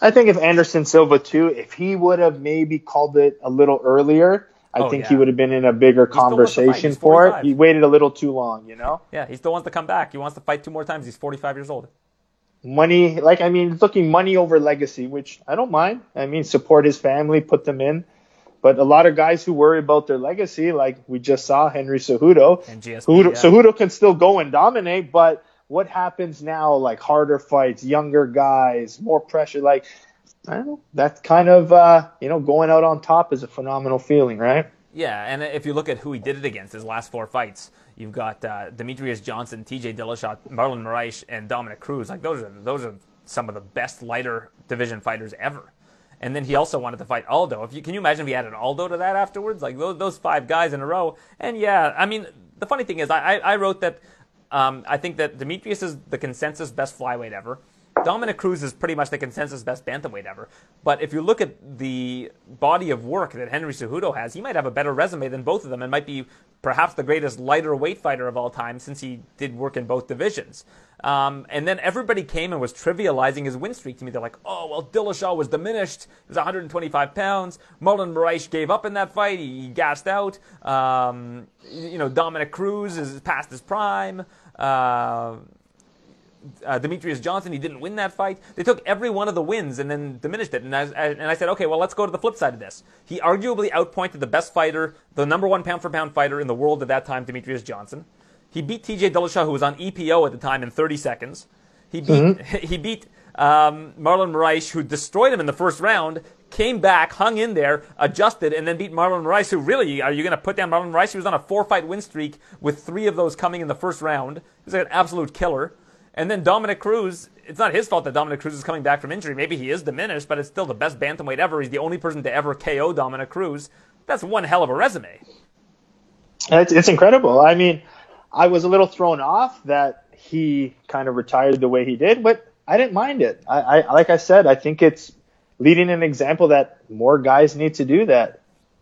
I think if Anderson Silva too, if he would have maybe called it a little earlier, I Oh, think yeah. he would have been in a bigger still wants to fight. conversation for it. He waited a little too long, you know. Yeah, he still wants to come back. He wants to fight two more times. He's 45 years old. Money, like I mean, looking money over legacy, which I don't mind. I mean, support his family, put them in. But a lot of guys who worry about their legacy, like we just saw Henry Cejudo, And GSP, Cejudo, yeah. Cejudo can still go and dominate, but what happens now? Like harder fights, younger guys, more pressure. Like I don't know. That's kind of uh, you know going out on top is a phenomenal feeling, right? Yeah, and if you look at who he did it against, his last four fights, you've got uh, Demetrious Johnson, T.J. Dillashaw, Marlon Moraes, and Dominick Cruz. Like those are those are some of the best lighter division fighters ever. And then he also wanted to fight Aldo. If you can you imagine if he added Aldo to that afterwards, like those those five guys in a row. And yeah, I mean the funny thing is, I I, I wrote that um, I think that Demetrious is the consensus best flyweight ever. Dominick Cruz is pretty much the consensus best bantamweight ever. But if you look at the body of work that Henry Cejudo has, he might have a better resume than both of them and might be perhaps the greatest lighter weight fighter of all time since he did work in both divisions. Um, and then everybody came and was trivializing his win streak to me. They're like, oh, well, Dillashaw was diminished. He was 125 pounds. Marlon Moraes gave up in that fight. He, gassed out. Um, you know, Dominick Cruz is past his prime. Uh, uh, Demetrious Johnson, he didn't win that fight. They took every one of the wins and then diminished it. And I, I- and I said, okay, well, let's go to the flip side of this. He arguably outpointed the best fighter, the number one pound for pound fighter in the world at that time, Demetrious Johnson. He beat TJ Dillashaw, who was on EPO at the time, in 30 seconds. He beat, he beat um, Marlon Moraes, who destroyed him in the first round, came back, hung in there, adjusted, and then beat Marlon Moraes, who really, are you going to put down Marlon Moraes? He was on a four fight win streak with three of those coming in the first round. He's was an absolute killer. And then Dominick Cruz, it's not his fault that Dominick Cruz is coming back from injury. Maybe he is diminished, but it's still the best bantamweight ever. He's the only person to ever KO Dominick Cruz. That's one hell of a resume. It's, it's incredible. I mean, I was a little thrown off that he kind of retired the way he did, but I didn't mind it. I, I like I said, I think it's leading an example that more guys need to do that,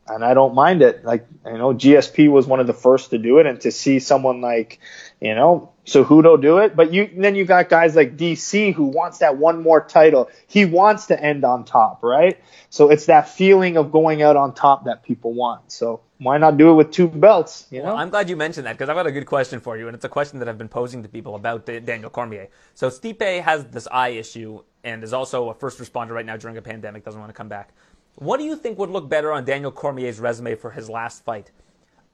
and I don't mind it. Like you know, GSP was one of the first to do it, and to see someone like you know Cejudo do it, but you then you got guys like DC who wants that one more title. He wants to end on top, right? So it's that feeling of going out on top that people want. So why not do it with two belts? You know. Well, I'm glad you mentioned that because I've got a good question for you, and it's a question that I've been posing to people about Daniel Cormier. So Stipe has this eye issue and is also a first responder right now during a pandemic, doesn't want to come back. What do you think would look better on Daniel Cormier's resume for his last fight?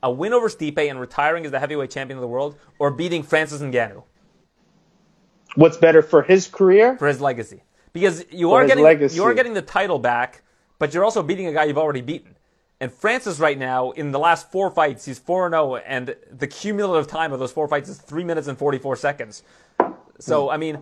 A win over Stipe and retiring as the heavyweight champion of the world, or beating Francis Ngannou what's better for his career? for his legacy? Because you For are getting legacy. you are getting the title back, but you're also beating a guy you've already beaten. And Francis right now, in the last four fights, he's 4 0, and the cumulative time of those four fights is 3 minutes and 44 seconds. So, I mean,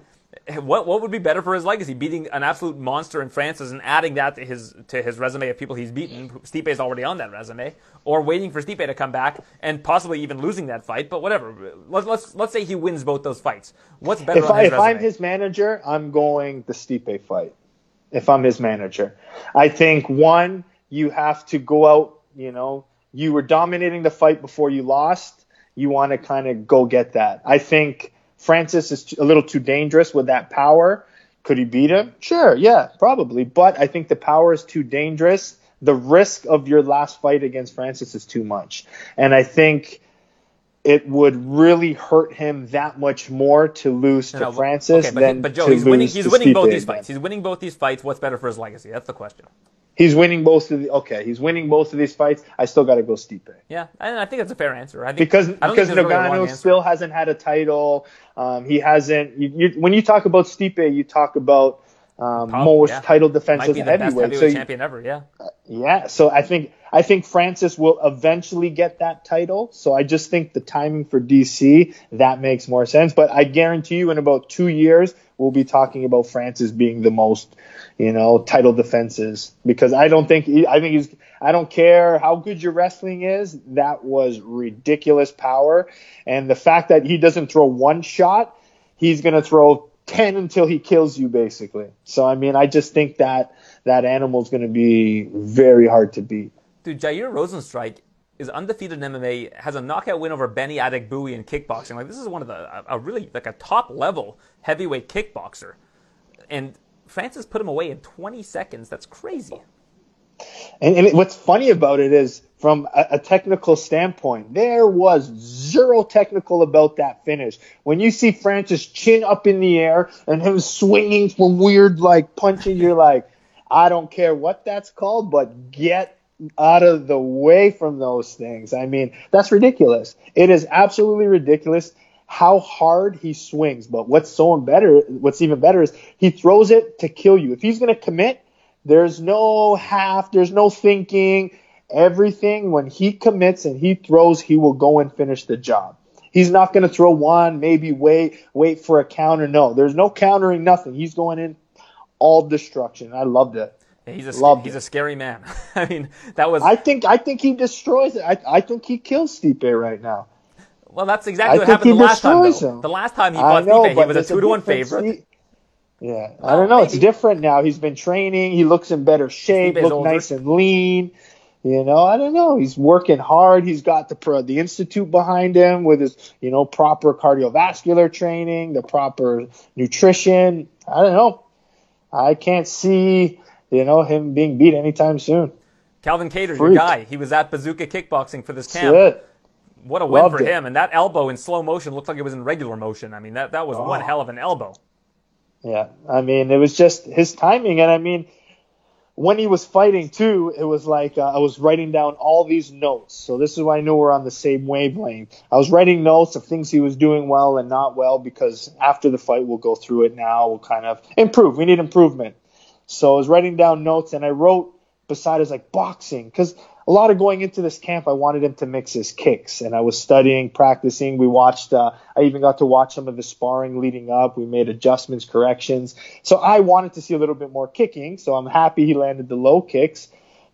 what what would be better for his legacy? Beating an absolute monster in Francis and adding that to his to his resume of people he's beaten. Stipe is already on that resume, or waiting for Stipe to come back and possibly even losing that fight. But whatever. Let's let's let's say he wins both those fights. What's better If, I, if I'm his manager, I'm going the Stipe fight. If I'm his manager, I think one, you have to go out. You know, you were dominating the fight before you lost. You want to kind of go get that. I think Francis is a little too dangerous with that power. Could he beat him? Sure, yeah, probably. But I think the power is too dangerous. The risk of your last fight against Francis is too much. And I think it would really hurt him that much more to lose to No, Francis okay, but, than but Joe, to he's winning. He's winning both these fights. He's winning both these fights. What's better for his legacy? That's the question. He's winning both of the okay. He's winning both of these fights. I still got to go Stipe Yeah, and I think that's a fair answer. I think because I because there's really still hasn't had a title. Um, he hasn't. You, you, when you talk about Stipe, you talk about um, most yeah. title defenses be the best heavyweight. heavyweight So you- champion ever. Yeah. yeah, so I think I think Francis will eventually get that title. So I just think the timing for DC that makes more sense. But I guarantee you, in about two years, we'll be talking about Francis being the most, you know, title defenses because I don't think I think he's I don't care how good your wrestling is. That was ridiculous power, and the fact that he doesn't throw one shot, he's gonna throw ten until he kills you, basically. So I mean, I just think that that animal's going to be very hard to beat. Dude, Jair Rozenstruik is undefeated in MMA, has a knockout win over Benny Adegbuyi in kickboxing. Like this is one of the a, a really like a top level heavyweight kickboxer, and Francis put him away in 20 seconds. That's crazy. And, and what's funny about it is, from a, a technical standpoint, there was zero technical about that finish. When you see Francis chin up in the air and him swinging from weird like punching, you're like, I don't care what that's called, but get out of the way from those things. I mean, that's ridiculous. It is absolutely ridiculous how hard he swings. But what's so better, what's even better is he throws it to kill you. If he's going to commit, there's no half, there's no thinking. Everything, when he commits and he throws, he will go and finish the job. He's not going to throw one, maybe wait, wait for a counter. No, there's no countering, nothing. He's going in all destruction. I loved it. He's a Loved he's it. a scary man. I mean, that was I think I think he destroys it. I, I think he kills Stipe right now. well. That's exactly I what happened the last time. Though. him. The last time he fought know, Stipe, he was a two to one favorite. Yeah, I don't know. It's different now. He's been training. He looks in better shape. Stipe's Look older. nice and lean. You know, I don't know. He's working hard. He's got the pro, the institute behind him with his, you know, proper cardiovascular training, the proper nutrition. I don't know. I can't see, you know, him being beat anytime soon. Calvin Kattar, your guy, he was at Bazooka Kickboxing for this camp. That's it. What a win Loved for it. him! And that elbow in slow motion looked like it was in regular motion. I mean, that that was one Oh. hell of an elbow. Yeah, I mean, it was just his timing, and I mean, when he was fighting too, it was like uh, I was writing down all these notes. So this is why I knew we're on the same wavelength. I was writing notes of things he was doing well and not well because after the fight, we'll go through it now. We'll kind of improve. We need improvement. So I was writing down notes, and I wrote beside it like boxing because a lot of going into this camp, I wanted him to mix his kicks, and I was studying, practicing. We watched. Uh, I even got to watch some of the sparring leading up. We made adjustments, corrections. So I wanted to see a little bit more kicking. So I'm happy he landed the low kicks,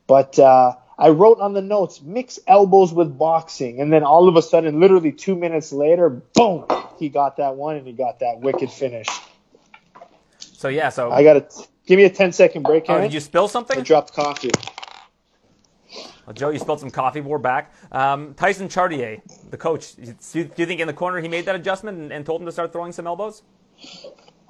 but. Uh, I wrote on the notes, mix elbows with boxing, and then all of a sudden, literally two minutes later, boom, he got that one and he got that wicked finish. So yeah, so I got to give me a 10 second break, oh, did you spill something? I dropped coffee. Well, Joe, you spilled some coffee. We're back. Um, Tyson Chartier, the coach. Do you, do you think in the corner he made that adjustment and, and told him to start throwing some elbows?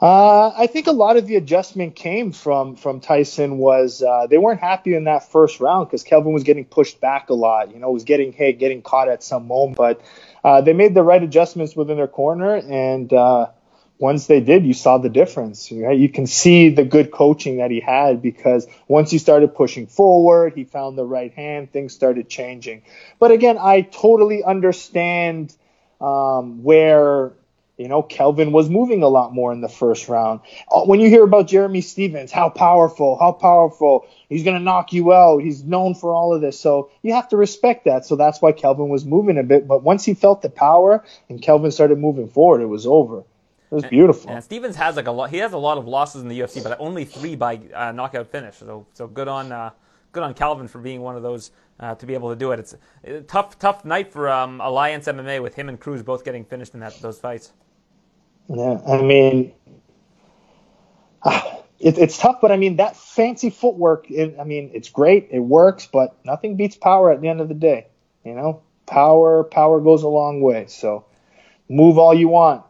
Uh, I think a lot of the adjustment came from from Tyson was uh, they weren't happy in that first round because Kelvin was getting pushed back a lot. You know, was getting hit, getting caught at some moment. But uh, they made the right adjustments within their corner, and uh, once they did, you saw the difference. Right? You can see the good coaching that he had because once he started pushing forward, he found the right hand, things started changing. But again, I totally understand um, where you know, Kelvin was moving a lot more in the first round. Uh, When you hear about Jeremy Stephens, how powerful, how powerful, he's going to knock you out. He's known for all of this. So you have to respect that. So that's why Kelvin was moving a bit. But once he felt the power and Kelvin started moving forward, it was over. It was beautiful. And Stephens has like a lot. He has a lot of losses in the UFC, but only three by uh, knockout finish. So so good on uh, good on Calvin for being one of those uh, to be able to do it. It's a tough tough night for um, Alliance MMA with him and Cruz both getting finished in that those fights. Yeah, I mean, ah, it, it's tough, but I mean that fancy footwork. It, I mean, it's great, it works, but nothing beats power at the end of the day. You know, power, power goes a long way. So move all you want,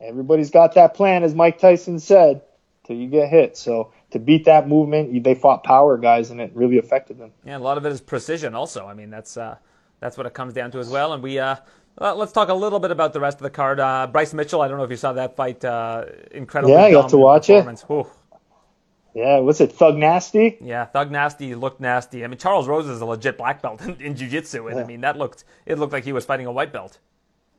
everybody's got that plan, as Mike Tyson said, till you get hit. So to beat that movement, they fought power guys, and it really affected them. Yeah, a lot of it is precision. Also, I mean that's uh, that's what it comes down to as well. And we uh, let's talk a little bit about the rest of the card. Uh, Bryce Mitchell. I don't know if you saw that fight. Uh, incredible. Yeah, I got to watch it. Yeah, what's it, Thug Nasty? Yeah, Thug Nasty looked nasty. I mean, Charles Rosa is a legit black belt in, in jiu-jitsu, and I mean that looked it looked like he was fighting a white belt.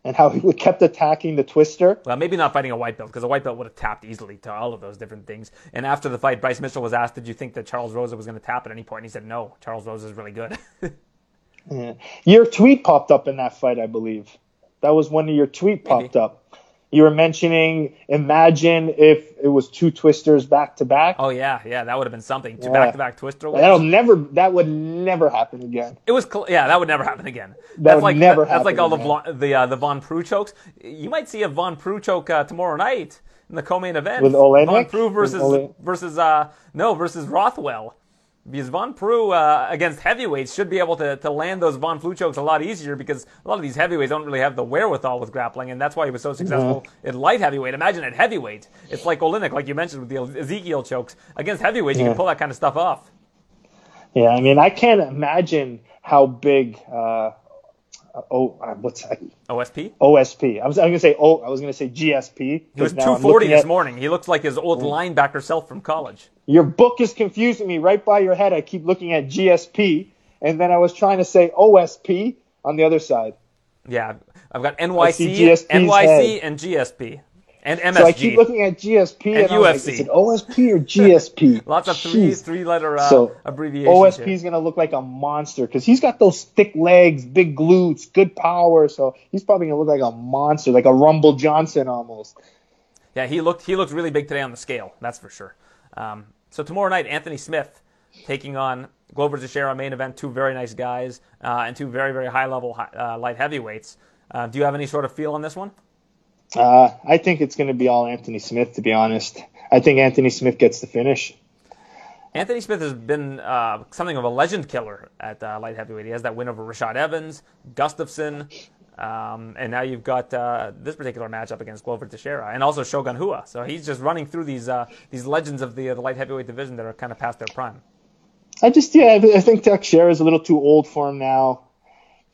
And how he kept attacking the twister. Well, maybe not fighting a white belt because a white belt would have tapped easily to all of those different things. And after the fight, Bryce Mitchell was asked, "Did you think that Charles Rosa was going to tap at any point?" And he said, "No, Charles Rosa is really good." yeah. Your tweet popped up in that fight, I believe. That was one of your tweet popped maybe. up you were mentioning imagine if it was two twisters back to back. Oh yeah, yeah, that would have been something. Two back to back twister. That'll never. That would never happen again. It was. Cl- yeah, that would never happen again. That that's would like never that, That's like all the the uh, the Von Preux chokes. You might see a Von Preux choke uh, tomorrow night in the co-main event with Oleinik? Von Preux versus versus uh no versus Rothwell because Von Preux uh, against heavyweights should be able to, to land those Von Preux chokes a lot easier because a lot of these heavyweights don't really have the wherewithal with grappling, and that's why he was so successful yeah. in light heavyweight. Imagine at heavyweight, it's like Oleinik, like you mentioned with the Ezekiel chokes. Against heavyweights, you can pull that kind of stuff off. Yeah, I mean, I can't imagine how big uh, oh, uh, what's that? OSP. OSP. I was, I was gonna say oh, I was gonna say GSP. He was 240 this at, morning. He looks like his old linebacker self from college. Your book is confusing me. Right by your head, I keep looking at GSP, and then I was trying to say OSP on the other side. Yeah, I've got NYC, NYC, head. and GSP and MSG. So I keep looking at GSP and, and UFC. Like, is it OSP or GSP? Lots of three three letter uh, so abbreviations. OSP is going to look like a monster because he's got those thick legs, big glutes, good power. So he's probably going to look like a monster, like a Rumble Johnson almost. Yeah, he looked he looked really big today on the scale. That's for sure. Um, so tomorrow night, Anthony Smith taking on Glover Teixeira main event. Two very nice guys uh, and two very very high level uh, light heavyweights. Uh, do you have any sort of feel on this one? Uh, I think it's going to be all Anthony Smith, to be honest. I think Anthony Smith gets the finish. Anthony Smith has been uh, something of a legend killer at uh, light heavyweight. He has that win over Rashad Evans, Gustafsson, um, and now you've got uh, this particular matchup against Glover Teixeira, and also Shogun Rua. So he's just running through these uh, these legends of the, the light heavyweight division that are kind of past their prime. I just yeah, I think Teixeira is a little too old for him now.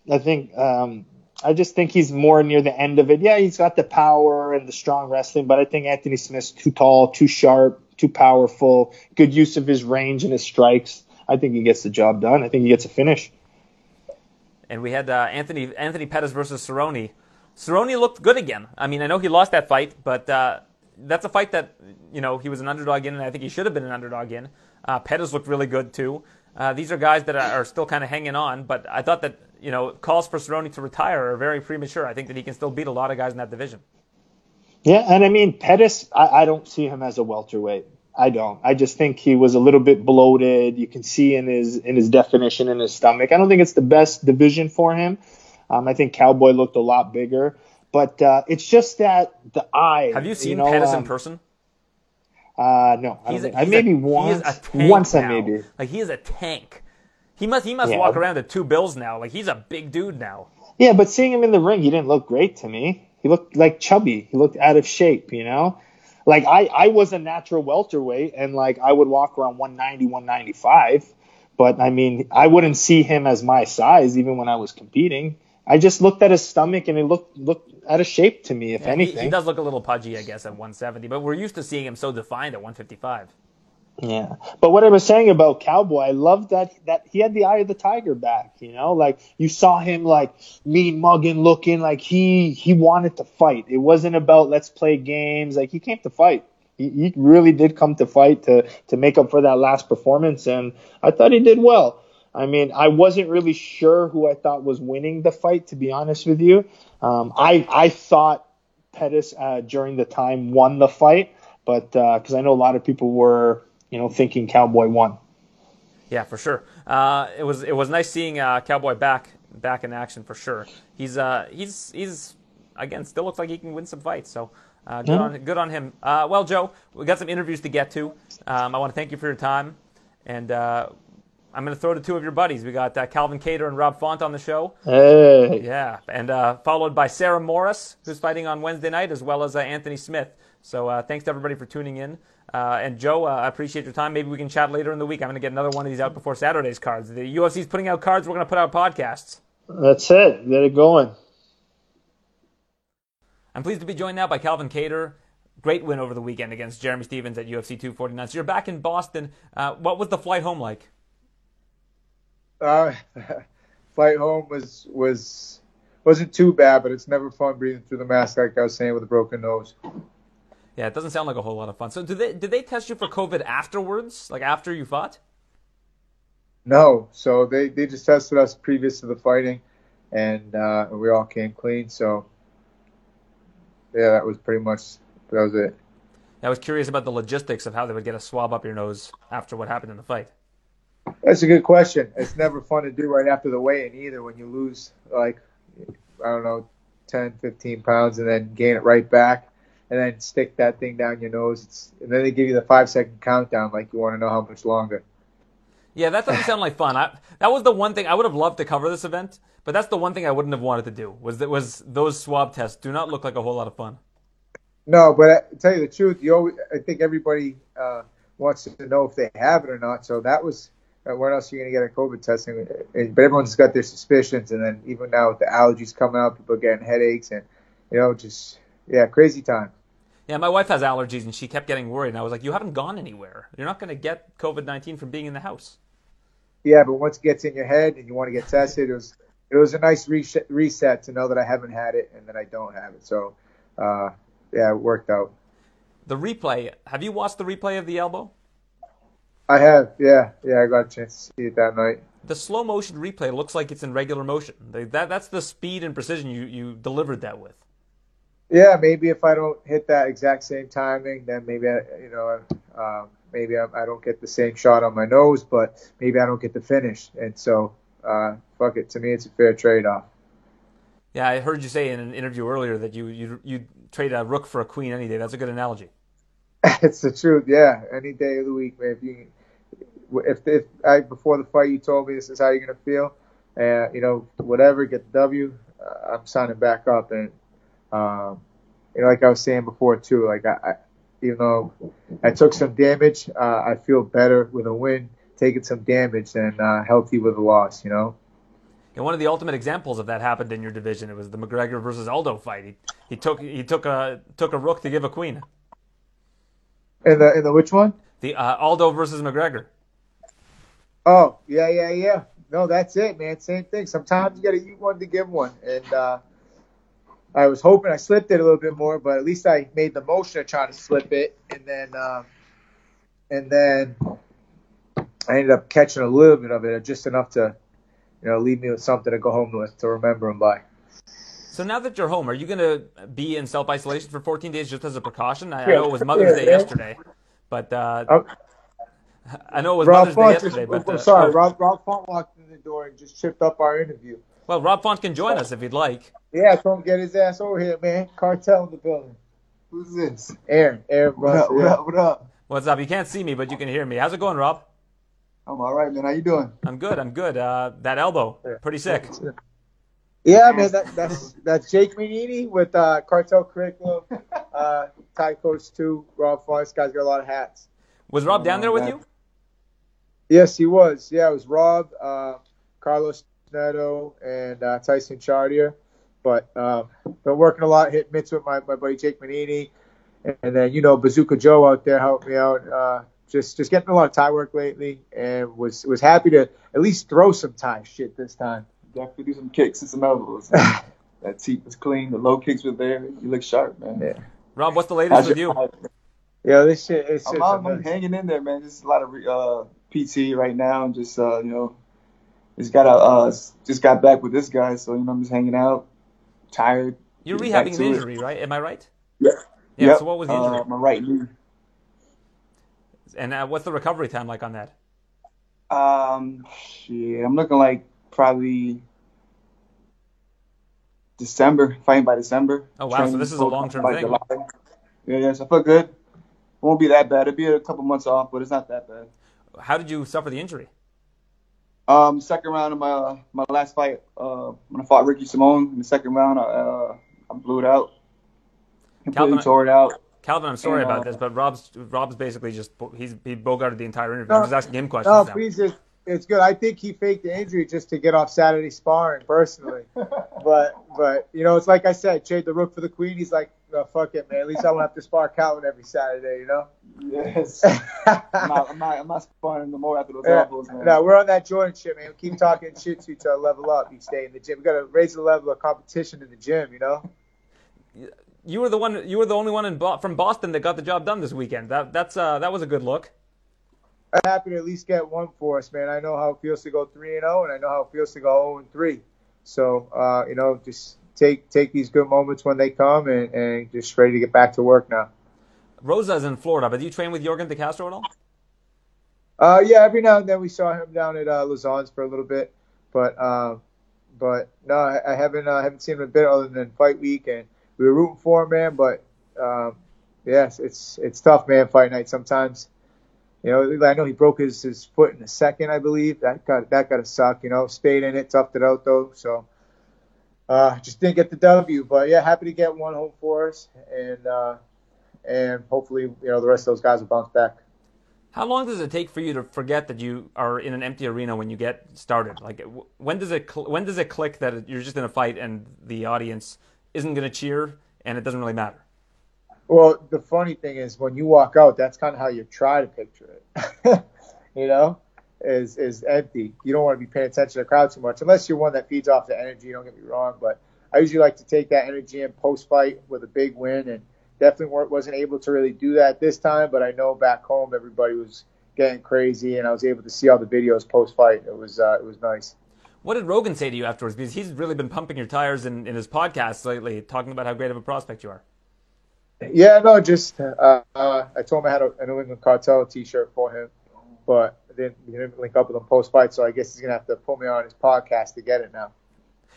I think um, I just think he's more near the end of it. Yeah, he's got the power and the strong wrestling, but I think Anthony Smith's too tall, too sharp, too powerful, good use of his range and his strikes. I think he gets the job done. I think he gets a finish. And we had uh, Anthony Anthony Pettis versus Cerrone. Cerrone looked good again. I mean, I know he lost that fight, but uh, that's a fight that you know he was an underdog in, and I think he should have been an underdog in. Uh, Pettis looked really good too. Uh, these are guys that are still kind of hanging on, but I thought that you know calls for Cerrone to retire are very premature. I think that he can still beat a lot of guys in that division. Yeah, and I mean Pettis, I, I don't see him as a welterweight. I don't. I just think he was a little bit bloated. You can see in his in his definition in his stomach. I don't think it's the best division for him. Um, I think Cowboy looked a lot bigger, but uh, it's just that the eye. Have you seen you know, Pettis um, in person? Uh, no, I, he's a, I maybe a, once. once I maybe. Like he is a tank. He must he must yeah. walk around at two bills now. Like he's a big dude now. Yeah, but seeing him in the ring, he didn't look great to me. He looked like chubby. He looked out of shape, you know? Like I, I was a natural welterweight and like I would walk around 190, 195. But I mean, I wouldn't see him as my size even when I was competing. I just looked at his stomach and it looked looked out of shape to me, if yeah, anything. He, he, does look a little pudgy, I guess, at 170, but we're used to seeing him so defined at 155. Yeah, but what I was saying about Cowboy, I love that that he had the eye of the tiger back. You know, like you saw him like mean mugging, looking like he he wanted to fight. It wasn't about let's play games. Like he came to fight. He, he really did come to fight to to make up for that last performance, and I thought he did well. I mean, I wasn't really sure who I thought was winning the fight, to be honest with you. Um, I I thought Pettis uh, during the time won the fight, but because uh, I know a lot of people were you know thinking Cowboy won. Yeah, for sure. Uh, it was it was nice seeing uh, Cowboy back back in action for sure. He's uh, he's he's again still looks like he can win some fights. So. Uh, good, mm-hmm. on, good on him. Uh, well, Joe, we got some interviews to get to. Um, I want to thank you for your time, and uh, I'm going to throw to two of your buddies. We got uh, Calvin Kattar and Rob Font on the show. Hey. Yeah, and uh, followed by Sarah Morris, who's fighting on Wednesday night, as well as uh, Anthony Smith. So uh, thanks to everybody for tuning in. Uh, and Joe, uh, I appreciate your time. Maybe we can chat later in the week. I'm going to get another one of these out before Saturday's cards. The UFC's putting out cards. We're going to put out podcasts. That's it. Get it going. I'm pleased to be joined now by Calvin Kattar. Great win over the weekend against Jeremy Stephens at UFC 249. So you're back in Boston. what was the flight home like? Uh, flight home was was wasn't too bad, but it's never fun breathing through the mask, like I was saying, with a broken nose. Yeah, it doesn't sound like a whole lot of fun. So, did they did they test you for COVID afterwards, like after you fought? No, so they they just tested us previous to the fighting, and uh, we all came clean. So yeah, that was pretty much that was it. I was curious about the logistics of how they would get a swab up your nose after what happened in the fight. That's a good question. It's never fun to do right after the weigh-in either when you lose like I don't know 10, 15 pounds and then gain it right back and then stick that thing down your nose. It's, and then they give you the five second countdown like you want to know how much longer. Yeah, that doesn't sound like fun. I, that was the one thing I would have loved to cover this event, but that's the one thing I wouldn't have wanted to do. Was that was those swab tests do not look like a whole lot of fun. No, but I, to tell you the truth, you always, I think everybody uh, wants to know if they have it or not. So that was Uh, where else are you going to get a COVID testing? Uh, uh, but everyone's got their suspicions, and then even now with the allergies coming out, people are getting headaches, and you know, just yeah, crazy time. Yeah, my wife has allergies, and she kept getting worried. And I was like, "You haven't gone anywhere. You're not going to get COVID nineteen from being in the house." Yeah, but once it gets in your head and you want to get tested, it was it was a nice reset, reset to know that I haven't had it and that I don't have it. So, uh, yeah, it worked out. The replay. Have you watched the replay of the elbow? I have. Yeah, yeah, I got a chance to see it that night. The slow motion replay looks like it's in regular motion. They, that that's the speed and precision you you delivered that with. Yeah, maybe if I don't hit that exact same timing, then maybe I, you know, um, maybe I, I, don't get the same shot on my nose, but maybe I don't get the finish. And so, uh, fuck it. To me, it's a fair trade off. Yeah, I heard you say in an interview earlier that you you you trade a rook for a queen any day. That's a good analogy. it's the truth. Yeah, any day of the week, man. If you if if I before the fight you told me this is how you're gonna feel, and uh, you know whatever, get the W, uh, I'm signing back up. And um, you know, like I was saying before too, like I, I even though I took some damage, uh, I feel better with a win, taking some damage, than uh, healthy with a loss. You know. And one of the ultimate examples of that happened in your division. It was the McGregor versus Aldo fight. He, he took he took a took a rook to give a queen. In the in the which one? The uh, Aldo versus McGregor. Oh yeah yeah yeah. No, that's it, man. Same thing. Sometimes you got to eat one to give one, and uh, I was hoping I slipped it a little bit more, but at least I made the motion of trying to slip it, and then uh, and then I ended up catching a little bit of it, just enough to you know leave me with something to go home with to remember him by. So now that you're home, are you going to be in self isolation for 14 days just as a precaution? I, I know it was Mother's Day yesterday, but uh, oh. I know it was Rob Mother's Font Day yesterday. Just, but, uh, sorry, Rob, Rob Font walked in the door and just tripped up our interview. Well, Rob Font can join us if he'd like. Yeah, come get his ass over here, man. Cartel in the building. Who's this? Aaron. Aaron What up? What up? What up? What's up? You can't see me, but you can hear me. How's it going, Rob? I'm all right, man. How you doing? I'm good. I'm good. Uh, that elbow, pretty sick. Yeah, man. That, that's that's Jake Manini with uh, Cartel Curriculum, uh, Thai Coach Two. Rob Font. This guy's got a lot of hats. Was Rob down there with you? Yes, he was. Yeah, it was Rob, uh, Carlos Neto, and uh, Tyson Chartier. But um, been working a lot, hit mitts with my, my buddy Jake Manini, and, and then you know Bazooka Joe out there helped me out. Uh, just just getting a lot of Thai work lately, and was was happy to at least throw some Thai shit this time. Definitely do some kicks and some elbows. that teeth was clean. The low kicks were there. You look sharp, man. Yeah. Rob, what's the latest How's with you? Yeah, this shit. It's I'm, I'm, I'm hanging in there, man. There's a lot of uh, PT right now, and just uh, you know, just got a uh, just got back with this guy, so you know, I'm just hanging out, tired. You're rehabbing an injury, it. right? Am I right? Yeah. Yeah. Yep. So what was the injury? Uh, my right knee. And uh, what's the recovery time like on that? Um, shit, I'm looking like probably December, fighting by December. Oh wow! So this is a long-term thing. July. Yeah, yes, I feel good. Won't be that bad. It'll be a couple months off, but it's not that bad. How did you suffer the injury? Um, second round of my uh, my last fight, uh, when I fought Ricky Simon in the second round, I, uh, I blew it out, completely Calvin, tore it out. Calvin, I'm sorry and, about uh, this, but Rob's Rob's basically just he's he bogarted the entire interview. No, I'm just asking him questions. No, now. please, just, it's good. I think he faked the injury just to get off Saturday sparring, personally. but but you know, it's like I said, trade the rook for the queen. He's like, no, fuck it, man. At least I won't have to spar Calvin every Saturday, you know. Yes. I'm not, I'm not, I'm not sparring no more after those Yeah. elbows, man. No, we're on that Jordan shit, man. We keep talking shit to each other, level up. each day in the gym. We gotta raise the level of competition in the gym, you know. You were the one. You were the only one in from Boston that got the job done this weekend. That that's uh, that was a good look. I'm happy to at least get one for us, man. I know how it feels to go three and zero, and I know how it feels to go zero and three. So, uh, you know, just take take these good moments when they come, and, and just ready to get back to work now. Rosa's in Florida, but do you train with Yorgan De Castro at all? Uh, yeah, every now and then we saw him down at uh, Lausanne's for a little bit, but um, but no, I, I haven't uh, haven't seen him a bit other than fight week, and we were rooting for him, man. But um, yes, it's it's tough, man. Fight night sometimes. You know, I know he broke his, his foot in the second, I believe. That got that got to suck. You know, stayed in it, toughed it out though. So uh, just didn't get the W, but yeah, happy to get one home for us, and uh, and hopefully you know the rest of those guys will bounce back. How long does it take for you to forget that you are in an empty arena when you get started? Like, when does it cl- when does it click that you're just in a fight and the audience isn't going to cheer and it doesn't really matter? Well, the funny thing is when you walk out, that's kind of how you try to picture it. you know, is is empty. You don't want to be paying attention to the crowd too much, unless you're one that feeds off the energy. Don't get me wrong, but I usually like to take that energy in post fight with a big win, and definitely wasn't able to really do that this time. But I know back home everybody was getting crazy, and I was able to see all the videos post fight. It was uh, it was nice. What did Rogan say to you afterwards? Because he's really been pumping your tires in, in his podcast lately, talking about how great of a prospect you are. Yeah, no, just uh, uh, I told him I had a, a New England Cartel T-shirt for him, but I didn't, he didn't link up with him post fight, so I guess he's gonna have to pull me on his podcast to get it now.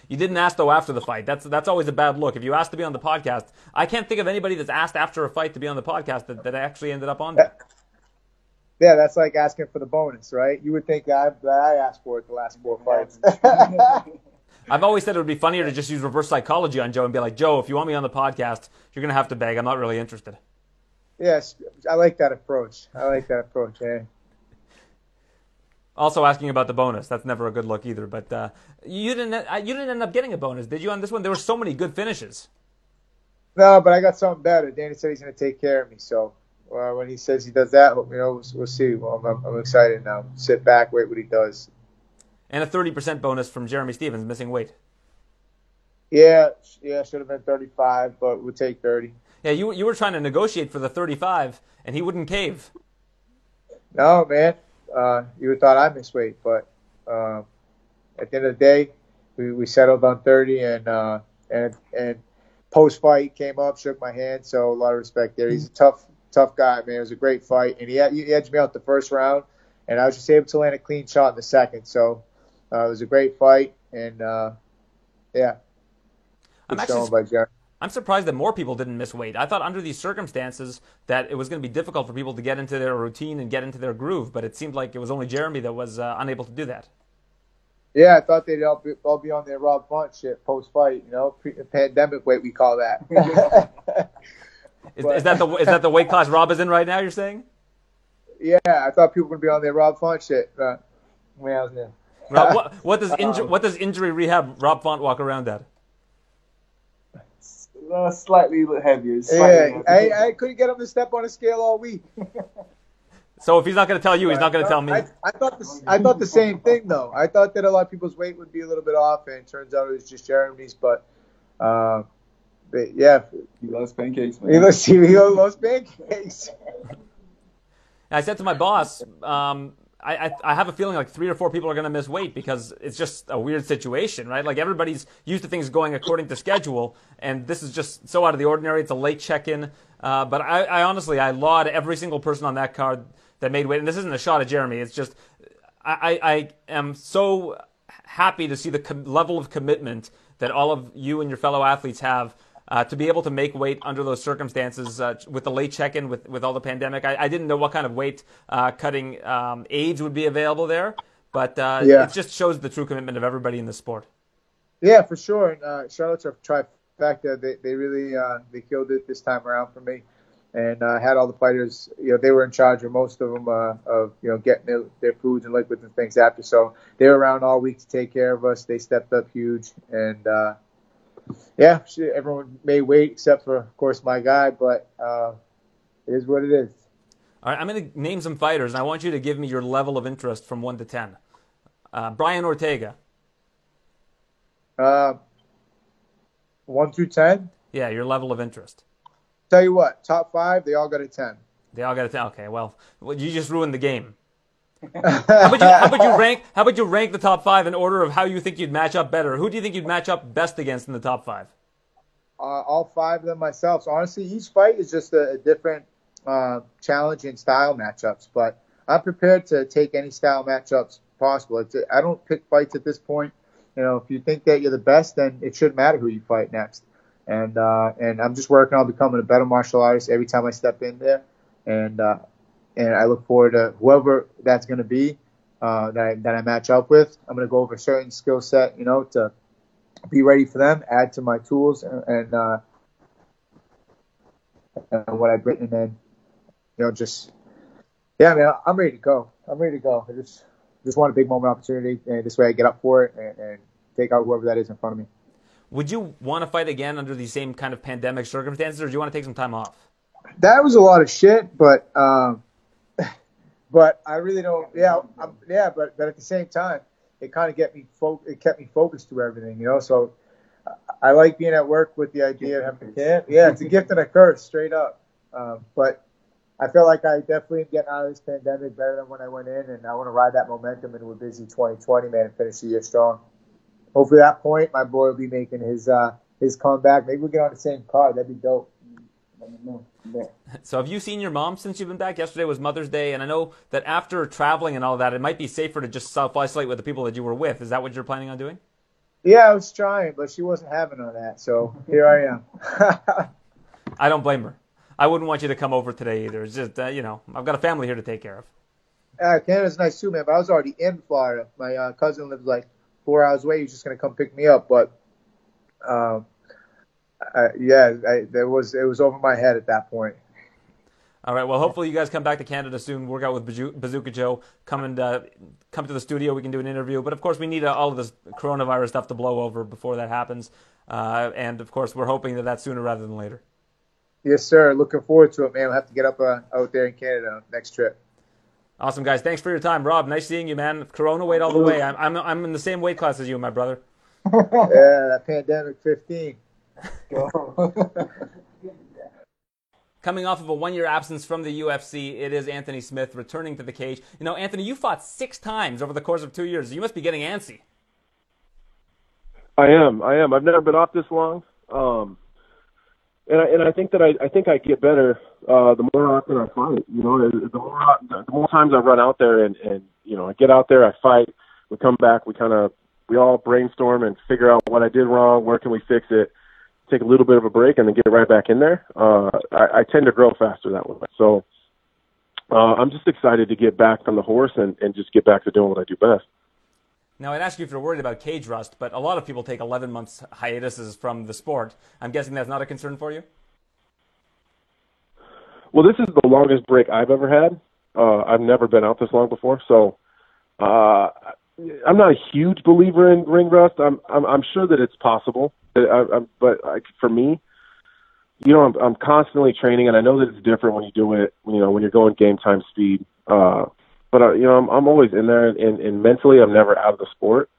You didn't ask though after the fight. That's that's always a bad look. If you ask to be on the podcast, I can't think of anybody that's asked after a fight to be on the podcast that, that actually ended up on there. Yeah, that's like asking for the bonus, right? You would think that I, that I asked for it the last four fights. I've always said it would be funnier to just use reverse psychology on Joe and be like, Joe, if you want me on the podcast, you're gonna have to beg. I'm not really interested. yes, I like that approach. I like that approach. Yeah. Also asking about the bonus. That's never a good look either. But uh, you didn't uh, you didn't end up getting a bonus, did you? On this one, there were so many good finishes. No, but I got something better. Danny said he's gonna take care of me, so. Uh, when he says he does that, you know, we'll, we'll see. Well, I'm, I'm excited now. Sit back, wait what he does. And a 30% bonus from Jeremy Stephens missing weight. Yeah, yeah, should have been 35, but we'll take 30. Yeah, you you were trying to negotiate for the 35, and he wouldn't cave. No, man. Uh, you would thought I missed weight, but uh, at the end of the day, we, we settled on 30, and uh, and and post fight came up, shook my hand, so a lot of respect there. He's a tough tough guy, man. It was a great fight, and he, he edged me out the first round, and I was just able to land a clean shot in the second. So uh, it was a great fight, and uh, yeah, I'm actually by. I'm surprised that more people didn't miss weight. I thought under these circumstances that it was going to be difficult for people to get into their routine and get into their groove, but it seemed like it was only Jeremy that was uh, unable to do that. Yeah, I thought they'd all be, all be on their Rob Font shit post fight, you know, pre- pandemic weight we call that. Is, But- is that the is that the weight class Rob is in right now? You're saying? yeah, I thought people were gonna be on their Rob Font shit. Uh, when I was there. Rob, what, what does inju- what does injury rehab Rob Font walk around at? Uh, slightly heavier. Slightly Yeah, I, heavier. I couldn't get him to step on a scale all week. So if he's not going to tell you, he's not going to tell me. I, I thought the, I thought the same thing though. I thought that a lot of people's weight would be a little bit off, and it turns out it was just Jeremy's. But, uh, but yeah, He loves pancakes, man. he looks he loves pancakes. I said to my boss, um, I, I, I have a feeling like three or four people are going to miss weight because it's just a weird situation, right? Like everybody's used to things going according to schedule, and this is just so out of the ordinary. It's a late check-in, uh, but I, I honestly I laud every single person on that card that made weight. And this isn't a shot at Jeremy. It's just I, I, am so happy to see the com- level of commitment that all of you and your fellow athletes have uh, to be able to make weight under those circumstances uh, with the late check-in with, with all the pandemic. I, I didn't know what kind of weight uh, cutting um, aids would be available there, but uh, Yeah. it just shows the true commitment of everybody in the sport. Yeah, for sure. And uh, shout out to Trifecta. They they really uh, they killed it this time around for me, and uh, had all the fighters. You know, they were in charge of most of them uh, of you know getting their, their foods and liquids and things after. So they were around all week to take care of us. They stepped up huge, and uh, yeah, shit, everyone may wait except for, of course, my guy, but uh, it is what it is. All right, I'm going to name some fighters, and I want you to give me your level of interest from 1 to 10. Uh, Brian Ortega. Uh, 1 through 10? Yeah, your level of interest. Tell you what, top five, they all got a 10. They all got a 10. Okay, well, well you just ruined the game. How, about you, how about you rank? How about you rank the top five in order of how you think you'd match up better? Who do you think you'd match up best against in the top five? Uh, all five of them myself. So honestly, each fight is just a, a different uh, challenging style matchups. But I'm prepared to take any style matchups possible. It's, I don't pick fights at this point. You know, if you think that you're the best, then it shouldn't matter who you fight next. And uh, and I'm just working on becoming a better martial artist every time I step in there. And uh, and I look forward to whoever that's going to be uh, that I, that I match up with. I'm going to go over a certain skill set, you know, to be ready for them, add to my tools and, and, uh, and what I've written, and then you know just yeah, I man, I'm ready to go. I'm ready to go. I just just want a big moment opportunity, and this way I get up for it and, and take out whoever that is in front of me. Would you want to fight again under these same kind of pandemic circumstances, or do you want to take some time off? That was a lot of shit, but um, but I really don't. Yeah, I'm, yeah, but but at the same time, it kind of get me fo- it kept me focused through everything, you know. So I like being at work with the idea of having a kid. Yeah, it's a gift and a curse, straight up. Um, but I feel like I definitely am getting out of this pandemic better than when I went in, and I want to ride that momentum into a busy 2020, man, and finish the year strong. Hopefully, at that point, my boy will be making his uh, his comeback. Maybe we'll get on the same car. That'd be dope. So, have you seen your mom since you've been back? Yesterday was Mother's Day, and I know that after traveling and all that, it might be safer to just self isolate with the people that you were with. Is that what you're planning on doing? Yeah, I was trying, but she wasn't having on that. So here I am. I don't blame her. I wouldn't want you to come over today either. It's just, uh, you know, I've got a family here to take care of. Uh, Canada's nice too, man. But I was already in Florida. My uh, cousin lives like four hours away. He's just gonna come pick me up, but um, I, yeah, I, there was it was over my head at that point. All right. Well, hopefully you guys come back to Canada soon. Work out with Bazooka Joe. Come and uh, come to the studio. We can do an interview. But of course, we need uh, all of this coronavirus stuff to blow over before that happens. Uh, and of course, we're hoping that that's sooner rather than later. Yes, sir. Looking forward to it, man. We'll have to get up uh, out there in Canada next trip. Awesome, guys. Thanks for your time, Rob. Nice seeing you, man. Corona weight all the way. I'm I'm I'm in the same weight class as you, my brother. yeah, that pandemic 15. Coming off of a one-year absence from the UFC, it is Anthony Smith returning to the cage. You know, Anthony, you fought six times over the course of two years. You must be getting antsy. I am. I am. I've never been off this long. Um, and I, and I think that I, I think I get better uh, the more often I fight. You know, the more the more times I run out there and and you know I get out there, I fight. We come back, we kind of we all brainstorm and figure out what I did wrong, where can we fix it, take a little bit of a break, and then get right back in there. Uh, I, I tend to grow faster that way. So uh, I'm just excited to get back on the horse and and just get back to doing what I do best. Now, I'd ask you if you're worried about cage rust, but a lot of people take 11 months hiatuses from the sport. I'm guessing that's not a concern for you? Well, this is the longest break I've ever had. Uh, I've never been out this long before, so uh, I'm not a huge believer in ring rust. I'm I'm, I'm sure that it's possible, I, I, but like, for me, you know, I'm, I'm constantly training, and I know that it's different when you do it. You know, when you're going game time speed. Uh, but uh, you know, I'm, I'm always in there, and, and mentally, I'm never out of the sport.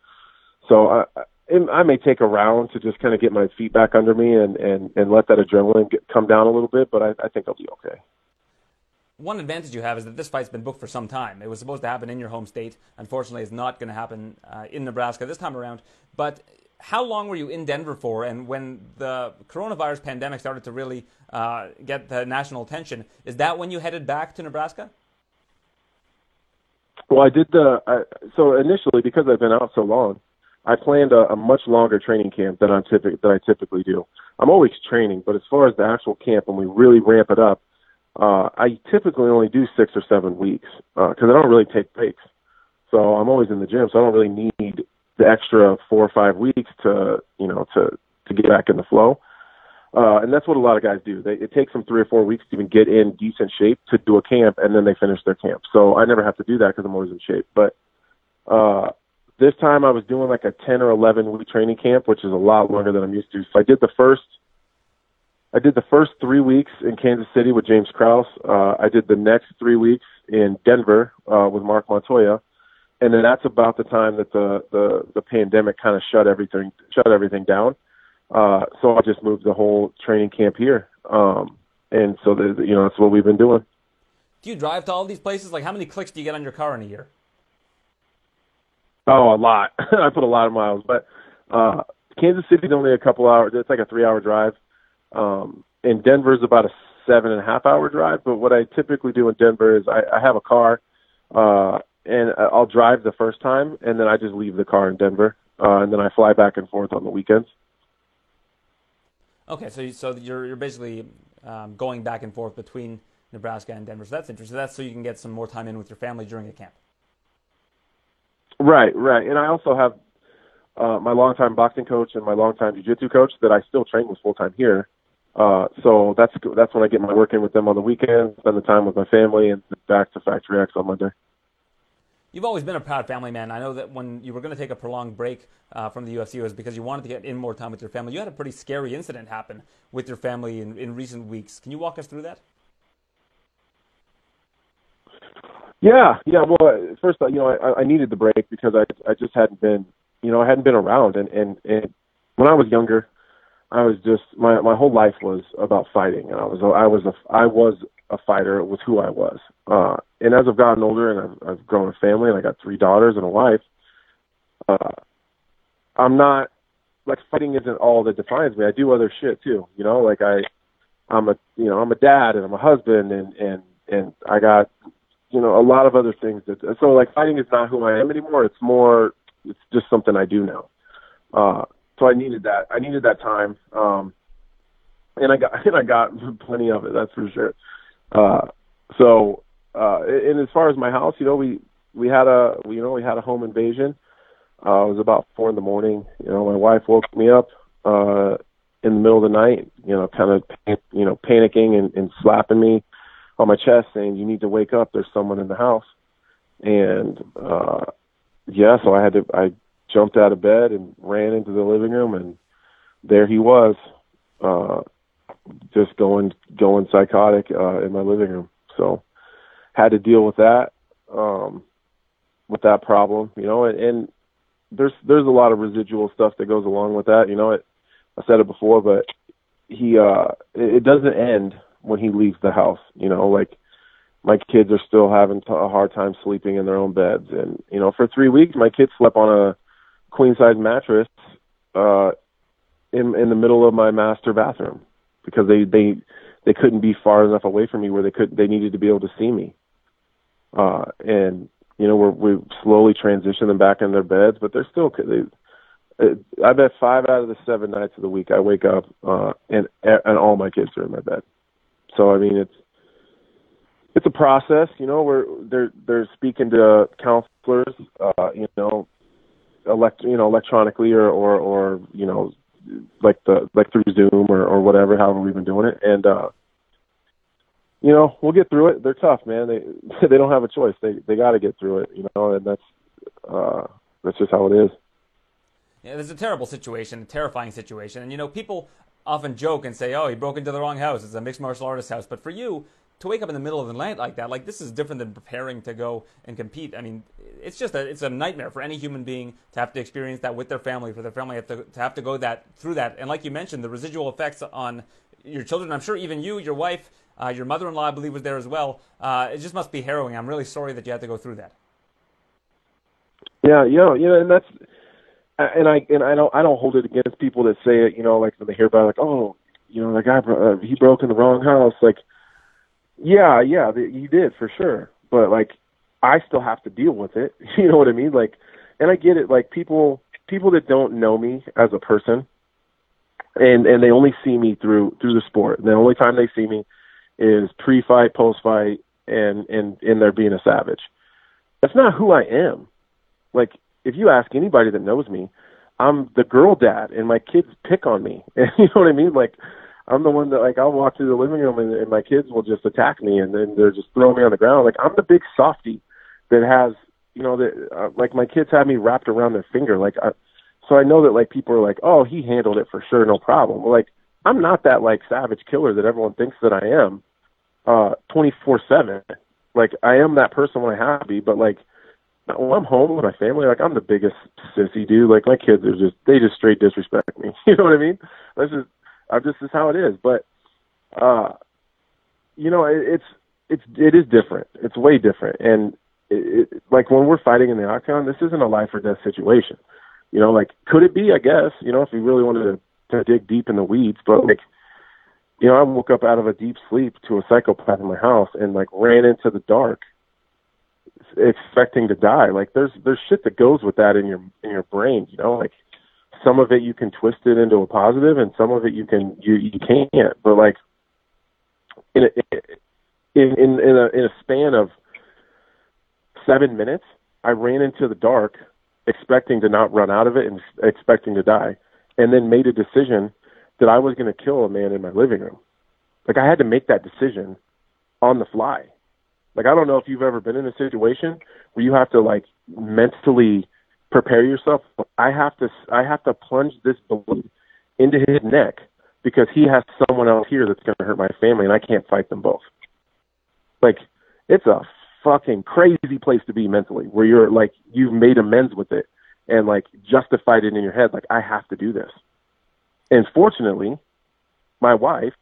So I, I may take a round to just kind of get my feet back under me and and and let that adrenaline get, come down a little bit. But I, I think I'll be okay. One advantage you have is that this fight's been booked for some time. It was supposed to happen in your home state. Unfortunately, it's not going to happen uh, in Nebraska this time around. But how long were you in Denver for? And when the coronavirus pandemic started to really uh, get the national attention, is that when you headed back to Nebraska? Well, I did the I, so initially because I've been out so long, I planned a, a much longer training camp than I typically than I typically do. I'm always training, but as far as the actual camp, when we really ramp it up, uh, I typically only do six or seven weeks because uh, I don't really take breaks. So I'm always in the gym, so I don't really need the extra four or five weeks to you know to to get back in the flow. Uh, and that's what a lot of guys do. They, it takes them three or four weeks to even get in decent shape to do a camp, and then they finish their camp. So I never have to do that because I'm always in shape. But uh, this time I was doing like a 10 or 11 week training camp, which is a lot longer than I'm used to. So I did the first, I did the first three weeks in Kansas City with James Krause. Uh, I did the next three weeks in Denver uh, with Marc Montoya, and then that's about the time that the the, the pandemic kind of shut everything shut everything down. Uh, so I just moved the whole training camp here, um, and so the, you know that's what we've been doing. Do you drive to all these places? Like, how many clicks do you get on your car in a year? Oh, a lot. I put a lot of miles, but uh, Kansas City's only a couple hours. It's like a three-hour drive, um, and is about a seven and a half hour drive. But what I typically do in Denver is I, I have a car, uh, and I'll drive the first time, and then I just leave the car in Denver, uh, and then I fly back and forth on the weekends. Okay, so you, so you're you're basically um, going back and forth between Nebraska and Denver. So that's interesting. That's so you can get some more time in with your family during a camp. Right, right. And I also have uh, my longtime boxing coach and my longtime jiu-jitsu coach that I still train with full time here. Uh, so that's that's when I get my work in with them on the weekends, spend the time with my family, and back to Factory X on Monday. You've always been a proud family man. I know that when you were going to take a prolonged break uh, from the UFC, it was because you wanted to get in more time with your family. You had a pretty scary incident happen with your family in, in recent weeks. Can you walk us through that? Yeah, yeah. Well, first, you know, I, I needed the break because I I just hadn't been, you know, I hadn't been around, and and and when I was younger, I was just my my whole life was about fighting, and I was I was a I was a fighter. It was who I was. Uh, and as I've gotten older and I've, I've grown a family and I got three daughters and a wife, uh, I'm not like fighting isn't all that defines me. I do other shit too, you know. Like I, I'm a you know I'm a dad and I'm a husband and and and I got you know, a lot of other things that so like fighting is not who I am anymore. It's more it's just something I do now. Uh so I needed that. I needed that time. Um and I got and I got plenty of it, that's for sure. Uh so uh and as far as my house, you know, we we had a you know, we had a home invasion. Uh it was about four in the morning. You know, my wife woke me up uh in the middle of the night, you know, kind of you know, panicking and, and slapping me on my chest saying, "You need to wake up. There's someone in the house." And uh yeah, so I had to. I jumped out of bed and ran into the living room, and there he was, uh, just going going psychotic uh, in my living room. So had to deal with that, um, with that problem, you know, and, and there's there's a lot of residual stuff that goes along with that. You know, it, I said it before, but he uh, it, it doesn't end when he leaves the house. You know, like my kids are still having a hard time sleeping in their own beds, and you know, for three weeks, my kids slept on a queen size mattress uh, in in the middle of my master bathroom because they they they couldn't be far enough away from me where they could they needed to be able to see me. Uh, and you know, we're we slowly transition them back in their beds, but they're still they. I bet five out of the seven nights of the week I wake up uh, and and all my kids are in my bed. So I mean, it's it's a process. You know, where they're they're speaking to counselors. Uh, you know, elect you know electronically or or or you know like the like through Zoom or or whatever. However, we've been doing it, and uh, you know, we'll get through it. They're tough, man. They they don't have a choice. They they got to get through it. You know, and that's uh, that's just how it is. Yeah, there's a terrible situation, a terrifying situation, and you know, people often joke and say, "Oh, he broke into the wrong house. It's a mixed martial artist house." But for you to wake up in the middle of the night like that, like this is different than preparing to go and compete. I mean, it's just a it's a nightmare for any human being to have to experience that with their family, for their family have to, to have to go that through that. And like you mentioned, the residual effects on your children. I'm sure even you, your wife, uh, your mother-in-law, I believe, was there as well. Uh, it just must be harrowing. I'm really sorry that you had to go through that. Yeah, you know, you know, and that's and I and I don't I don't hold it against people that say it. You know, like when they hear about it, like, oh, you know, the guy uh, he broke in the wrong house. Like, yeah, yeah, you did for sure. But like, I still have to deal with it. You know what I mean? Like, and I get it. Like people people that don't know me as a person, and and they only see me through through the sport. And the only time they see me is pre-fight, post-fight, and and and they're being a savage. That's not who I am. Like if you ask anybody that knows me, I'm the girl dad, and my kids pick on me. And you know what I mean? Like, I'm the one that like I'll walk through the living room and, and my kids will just attack me, and then they're just throwing me on the ground. Like I'm the big softy that has you know, that uh, like my kids had me wrapped around their finger, like, I, so I know that like people are like, oh, he handled it for sure, no problem. Like I'm not that like savage killer that everyone thinks that I am, uh, 24 seven. Like I am that person when I have to be, but like when I'm home with my family, like I'm the biggest sissy dude. Like my kids are just they just straight disrespect me. You know what I mean? This is Just this is how it is. But uh you know, it, it's it's it is different. It's way different. And it, it, like when we're fighting in the octagon, this isn't a life or death situation. You know, like could it be? I guess. You know, if we really wanted to, to dig deep in the weeds, but like, you know, I woke up out of a deep sleep to a psychopath in my house and like ran into the dark, expecting to die. Like there's there's shit that goes with that in your in your brain. You know, like some of it you can twist it into a positive, and some of it you can you you can't. But like in a, in in in a in a span of seven minutes, I ran into the dark, expecting to not run out of it and expecting to die, and then made a decision that I was going to kill a man in my living room. Like I had to make that decision on the fly. Like I don't know if you've ever been in a situation where you have to like mentally prepare yourself. I have to I have to plunge this balloon into his neck because he has someone else here that's going to hurt my family and I can't fight them both. Like it's a fucking crazy place to be mentally where you're like you've made amends with it and like justified it in your head like I have to do this. And fortunately, my wife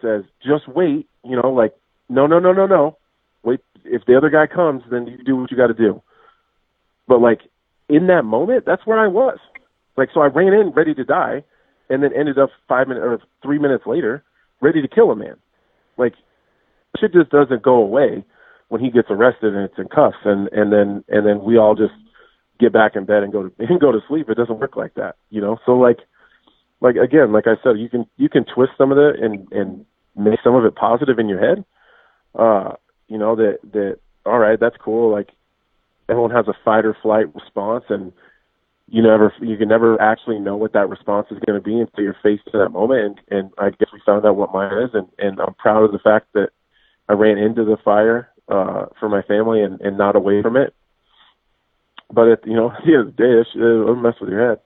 says, "Just wait, you know, like no, no, no, no, no. Wait, if the other guy comes, then you do what you got to do." But like in that moment, that's where I was. Like so I ran in ready to die and then ended up 5 minutes or 3 minutes later ready to kill a man. Like shit just doesn't go away when he gets arrested and it's in cuffs and and then and then we all just get back in bed and go to and go to sleep it doesn't work like that you know so like like again like i said you can you can twist some of it and and make some of it positive in your head uh you know that that all right that's cool like everyone has a fight or flight response and you never you can never actually know what that response is going to be until you're faced to that moment and and i guess we found out what mine is and and i'm proud of the fact that I ran into the fire uh, for my family and, and not away from it. But at you know, at the end of the day, it'll mess with your head.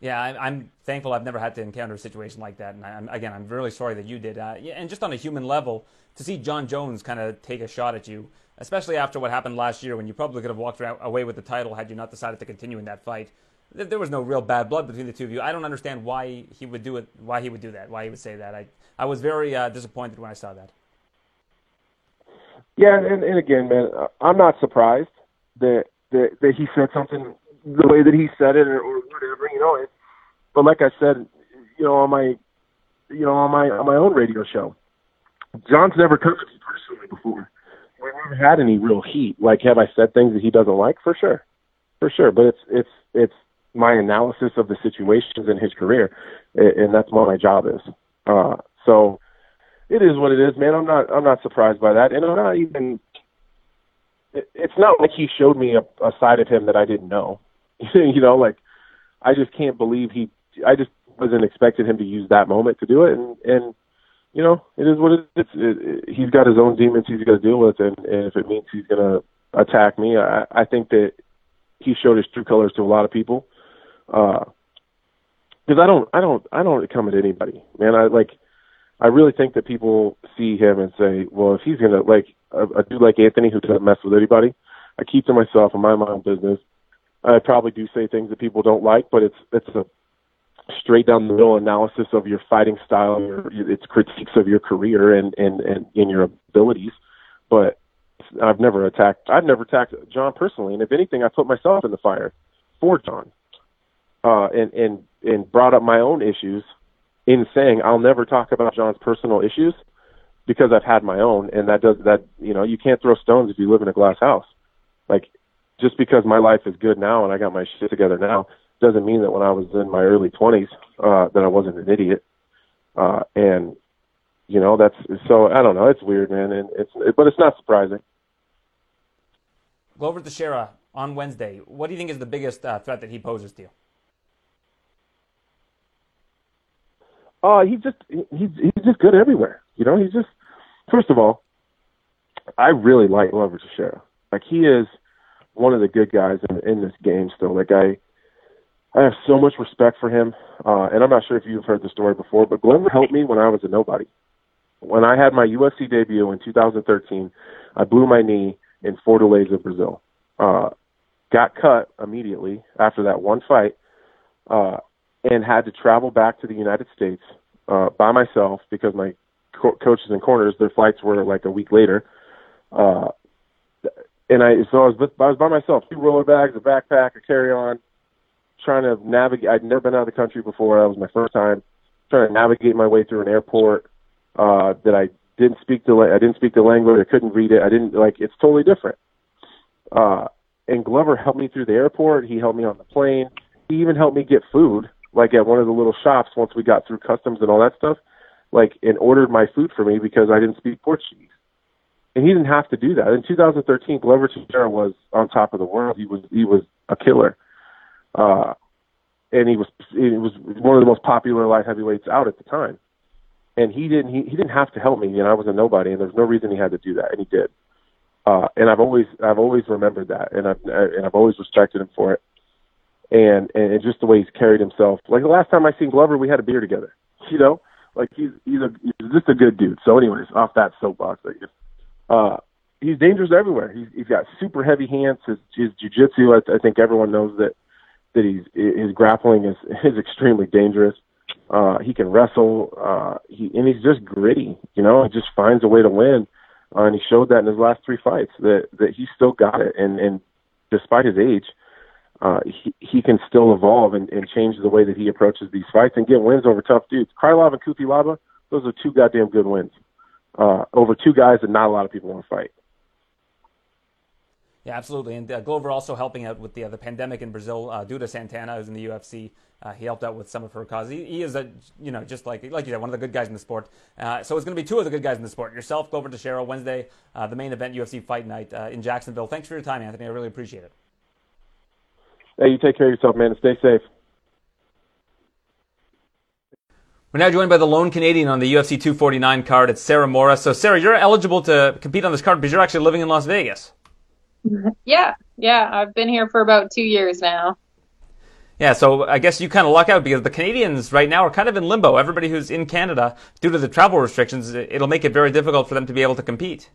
Yeah, I'm thankful I've never had to encounter a situation like that. And I'm, again, I'm really sorry that you did. Uh, and just on a human level, to see Jon Jones kind of take a shot at you, especially after what happened last year when you probably could have walked away with the title had you not decided to continue in that fight. There was no real bad blood between the two of you. I don't understand why he would do it. Why he would do that. Why he would say that. I I was very uh, disappointed when I saw that. Yeah, and, and again, man, I'm not surprised that that that he said something the way that he said it or, or whatever, you know. It, but like I said, you know, on my you know on my on my own radio show, Jon's never to me personally before. We've never had any real heat. Like, have I said things that he doesn't like? For sure, for sure. But it's it's it's my analysis of the situations in his career, and that's what my job is. Uh, so it is what it is, man. I'm not I'm not surprised by that, and I'm not even. It, it's not like he showed me a, a side of him that I didn't know. you know, like I just can't believe he. I just wasn't expecting him to use that moment to do it, and and you know, it is what it is. It, it, he's got his own demons he's got to deal with, and, and if it means he's gonna attack me, I, I think that he showed his true colors to a lot of people. Uh, because I don't, I don't, I don't come at anybody, man. I like I really think that people see him and say, well, if he's gonna like a, a dude like Anthony who doesn't mess with anybody, I keep to myself and my own business. I probably do say things that people don't like, but it's it's a straight down the middle analysis of your fighting style, your, it's critiques of your career and and and in your abilities. But I've never attacked I've never attacked Jon personally, and if anything, I put myself in the fire for Jon, uh, and and and brought up my own issues in saying I'll never talk about Jon's personal issues because I've had my own, and that does that. You know, you can't throw stones if you live in a glass house. Like, just because my life is good now and I got my shit together now doesn't mean that when I was in my early twenties uh, that I wasn't an idiot. Uh, and you know, that's so I don't know. It's weird, man, and it's it, but it's not surprising. Glover Teixeira on Wednesday. What do you think is the biggest uh, threat that he poses to you? uh, he's just he's he's just good everywhere. You know, he's just first of all, I really like Glover Teixeira. Like he is one of the good guys in, in this game still. Like I, I have so much respect for him. Uh, and I'm not sure if you've heard the story before, but Glover helped me when I was a nobody. When I had my UFC debut in 2013, I blew my knee in Fortaleza, Brazil. Uh, got cut immediately after that one fight, uh, and had to travel back to the United States uh, by myself because my co- coaches and corners their flights were like a week later. Uh, and I so I was I was by myself, two roller bags, a backpack, a carry on, trying to navigate. I'd never been out of the country before. That was my first time trying to navigate my way through an airport uh, that I didn't speak the I didn't speak the language. I couldn't read it. I didn't like. It's totally different. Uh, and Glover helped me through the airport. He helped me on the plane. He even helped me get food, like at one of the little shops once we got through customs and all that stuff. Like and ordered my food for me because I didn't speak Portuguese. And he didn't have to do that. In 2013, Glover Teixeira was on top of the world. He was he was a killer. Uh, and he was he was one of the most popular light heavyweights out at the time. And he didn't he, he didn't have to help me, and you know, I was a nobody, and there's no reason he had to do that, and he did. Uh, and I've always I've always remembered that, and I've and I've always respected him for it, and and just the way he's carried himself. Like the last time I seen Glover, we had a beer together. You know, like he's he's a he's just a good dude. So, anyways, off that soapbox, I guess. Uh, he's dangerous everywhere. He's he's got super heavy hands. His his jujitsu, I, I think everyone knows that that he's his grappling is is extremely dangerous. Uh, he can wrestle. Uh, he and he's just gritty. You know, he just finds a way to win. Uh, and he showed that in his last three fights that that he still got it. And and despite his age, uh, he he can still evolve and, and change the way that he approaches these fights and get wins over tough dudes. Krylov and Cutelaba, those are two goddamn good wins uh, over two guys that not a lot of people want to fight. Yeah, absolutely. And uh, Glover also helping out with the, uh, the pandemic in Brazil. Uh, Duda Santana, who's in the UFC, uh, he helped out with some of her causes. He, he, is a, you know, just like like you said, one of the good guys in the sport. Uh, so it's going to be two of the good guys in the sport. Yourself, Glover Teixeira, Wednesday, uh, the main event, UFC Fight Night uh, in Jacksonville. Thanks for your time, Anthony. I really appreciate it. Hey, you take care of yourself, man, and stay safe. We're now joined by the lone Canadian on the UFC 249 card. It's Sarah Moras. So, Sarah, you're eligible to compete on this card because you're actually living in Las Vegas. Yeah, yeah. I've been here for about two years now. Yeah, so I guess you kind of luck out because the Canadians right now are kind of in limbo. Everybody who's in Canada, due to the travel restrictions, it'll make it very difficult for them to be able to compete.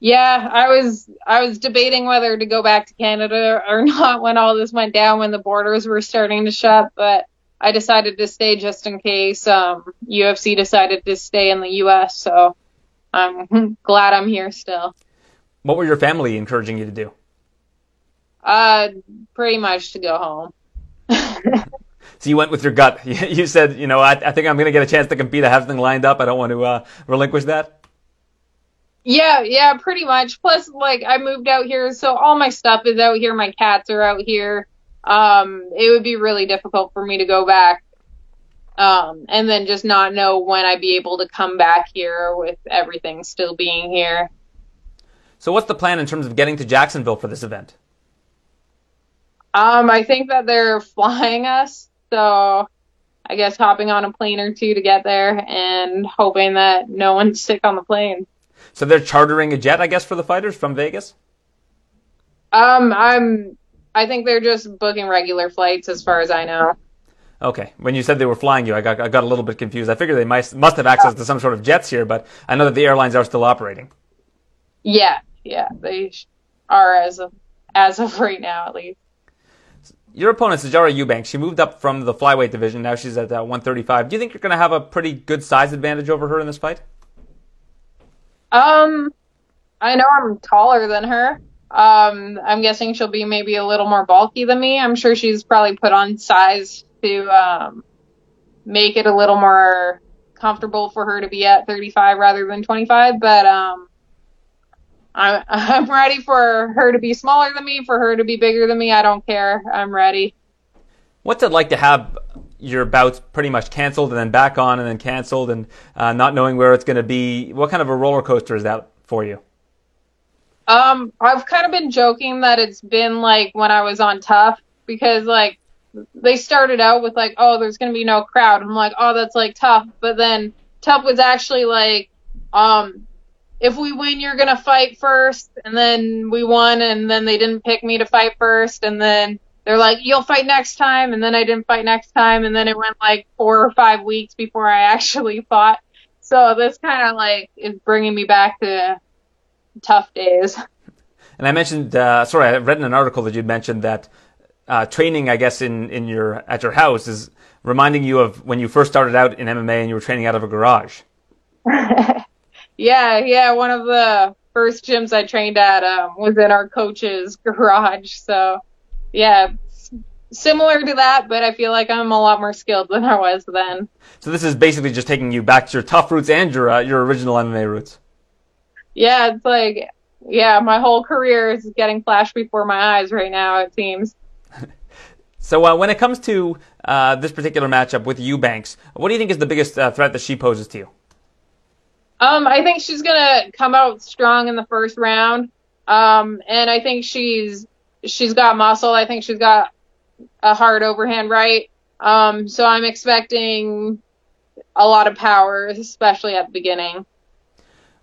Yeah, I was I was debating whether to go back to Canada or not when all this went down when the borders were starting to shut, but I decided to stay just in case um, UFC decided to stay in the US, so I'm glad I'm here still. What were your family encouraging you to do? Uh, pretty much to go home. so you went with your gut. You said, you know, I, I think I'm going to get a chance to compete. I have something lined up. I don't want to uh, relinquish that. Yeah, yeah, pretty much. Plus, like, I moved out here, so all my stuff is out here. My cats are out here. Um, it would be really difficult for me to go back. Um, and then just not know when I'd be able to come back here with everything still being here. So, what's the plan in terms of getting to Jacksonville for this event? Um, I think that they're flying us, so I guess hopping on a plane or two to get there and hoping that no one's sick on the plane. So they're chartering a jet, I guess, for the fighters from Vegas. Um, I'm. I think they're just booking regular flights, as far as I know. Okay. When you said they were flying you, I got I got a little bit confused. I figured they must must have access to some sort of jets here, but I know that the airlines are still operating. Yeah, yeah, they are as of as of right now, at least. Your opponent, Sijara Eubank, she moved up from the flyweight division. Now she's at uh, 135. Do you think you're going to have a pretty good size advantage over her in this fight? Um, I know I'm taller than her. Um, I'm guessing she'll be maybe a little more bulky than me. I'm sure she's probably put on size to um, make it a little more comfortable for her to be at 35 rather than 25. But um, I'm I'm ready for her to be smaller than me, for her to be bigger than me. I don't care. I'm ready. What's it like to have your bouts pretty much canceled and then back on and then canceled and uh, not knowing where it's going to be? What kind of a roller coaster is that for you? Um, I've kind of been joking that it's been like when I was on TUF because like they started out with like, oh, there's going to be no crowd. I'm like, oh, that's like TUF. But then TUF was actually like, um, if we win, you're gonna fight first, and then we won, and then they didn't pick me to fight first, and then they're like, you'll fight next time, and then I didn't fight next time, and then it went like four or five weeks before I actually fought. So this kind of like is bringing me back to TUF days. And I mentioned, uh, sorry, I read in an article that you'd mentioned that uh, training, I guess, in, in your at your house is reminding you of when you first started out in MMA and you were training out of a garage. yeah, yeah. One of the first gyms I trained at um, was in our coach's garage. So, yeah, similar to that, but I feel like I'm a lot more skilled than I was then. So this is basically just taking you back to your TUF roots and your uh, your original MMA roots. Yeah, it's like yeah, my whole career is getting flashed before my eyes right now. It seems. so uh, when it comes to uh, this particular matchup with Eubanks, what do you think is the biggest uh, threat that she poses to you? Um, I think she's gonna come out strong in the first round. Um, and I think she's she's got muscle. I think she's got a hard overhand right. Um, so I'm expecting a lot of power, especially at the beginning.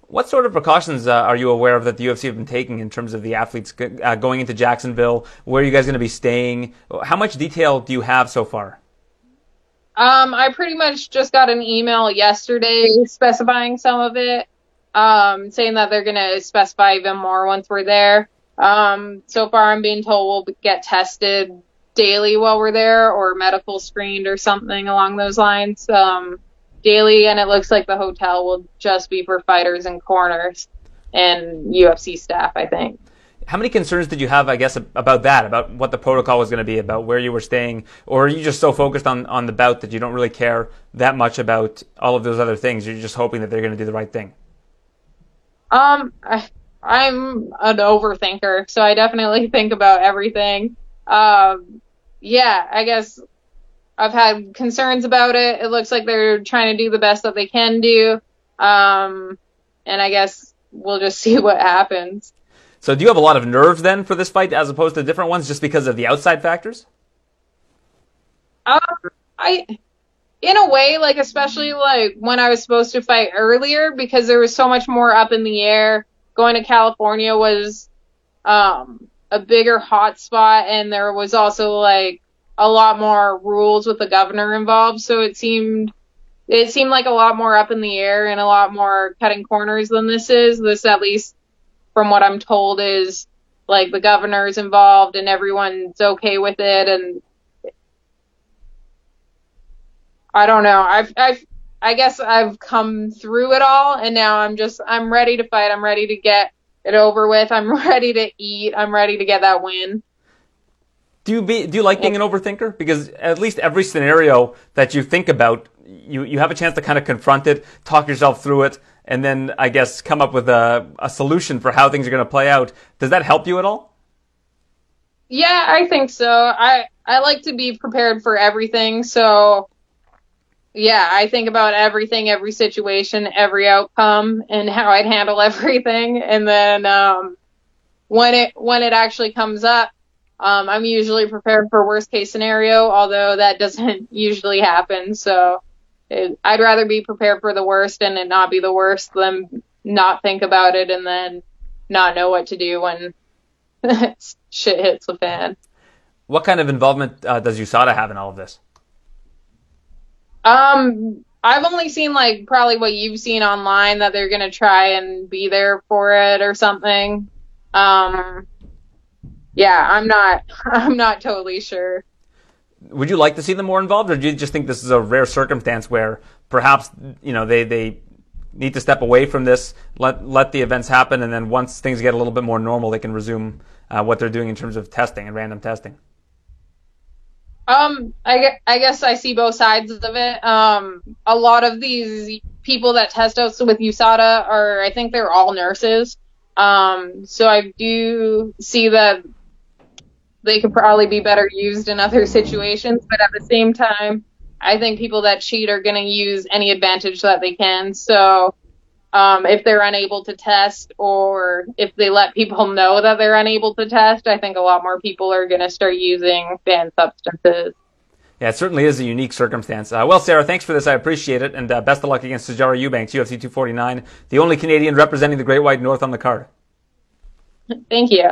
What sort of precautions uh, are you aware of that the UFC have been taking in terms of the athletes uh, going into Jacksonville? Where are you guys going to be staying? How much detail do you have so far? Um, I pretty much just got an email yesterday specifying some of it, um, saying that they're going to specify even more once we're there. Um, so far, I'm being told we'll get tested daily while we're there, or medical screened, or something along those lines. Um, daily, and it looks like the hotel will just be for fighters and corners and UFC staff. I think. How many concerns did you have, I guess, about that, about what the protocol was going to be, about where you were staying, or are you just so focused on, on the bout that you don't really care that much about all of those other things? You're just hoping that they're going to do the right thing. Um, I, I'm an overthinker, so I definitely think about everything. Um, yeah, I guess I've had concerns about it. It looks like they're trying to do the best that they can do. Um, and I guess we'll just see what happens. So do you have a lot of nerves then for this fight as opposed to different ones just because of the outside factors? Um, I, in a way, like especially like when I was supposed to fight earlier because there was so much more up in the air. Going to California was, um, a bigger hot spot and there was also like a lot more rules with the governor involved. So it seemed, it seemed like a lot more up in the air and a lot more cutting corners than this is. This at least from what I'm told, is like the governor's involved and everyone's okay with it. And I don't know. I've, I've, I guess I've come through it all and now I'm just, I'm ready to fight. I'm ready to get it over with. I'm ready to eat. I'm ready to get that win. Do you be, do you like being an overthinker? Because at least every scenario that you think about, you, you have a chance to kind of confront it, talk yourself through it, and then I guess come up with a, a solution for how things are going to play out. Does that help you at all? Yeah, I think so. I I like to be prepared for everything. So yeah, I think about everything, every situation, every outcome, and how I'd handle everything. And then um, when it when it actually comes up, um, I'm usually prepared for worst case scenario, although that doesn't usually happen. So it, I'd rather be prepared for the worst and it not be the worst than not think about it and then not know what to do when shit hits the fan. What kind of involvement uh, does USADA have in all of this? Um, I've only seen like probably what you've seen online that they're gonna try and be there for it or something. Um, yeah, I'm not. I'm not totally sure would you like to see them more involved, or do you just think this is a rare circumstance where perhaps you know they they need to step away from this, let let the events happen, and then once things get a little bit more normal, they can resume uh, what they're doing in terms of testing and random testing? Um, I, I guess I see both sides of it. Um, a lot of these people that test us with USADA are, I think they're all nurses. Um, so I do see that they could probably be better used in other situations. But at the same time, I think people that cheat are going to use any advantage that they can. So um, if they're unable to test or if they let people know that they're unable to test, I think a lot more people are going to start using banned substances. Yeah, it certainly is a unique circumstance. Uh, well, Sarah, thanks for this. I appreciate it, and uh, best of luck against Sijara Eubanks, UFC 249, the only Canadian representing the Great White North on the card. Thank you.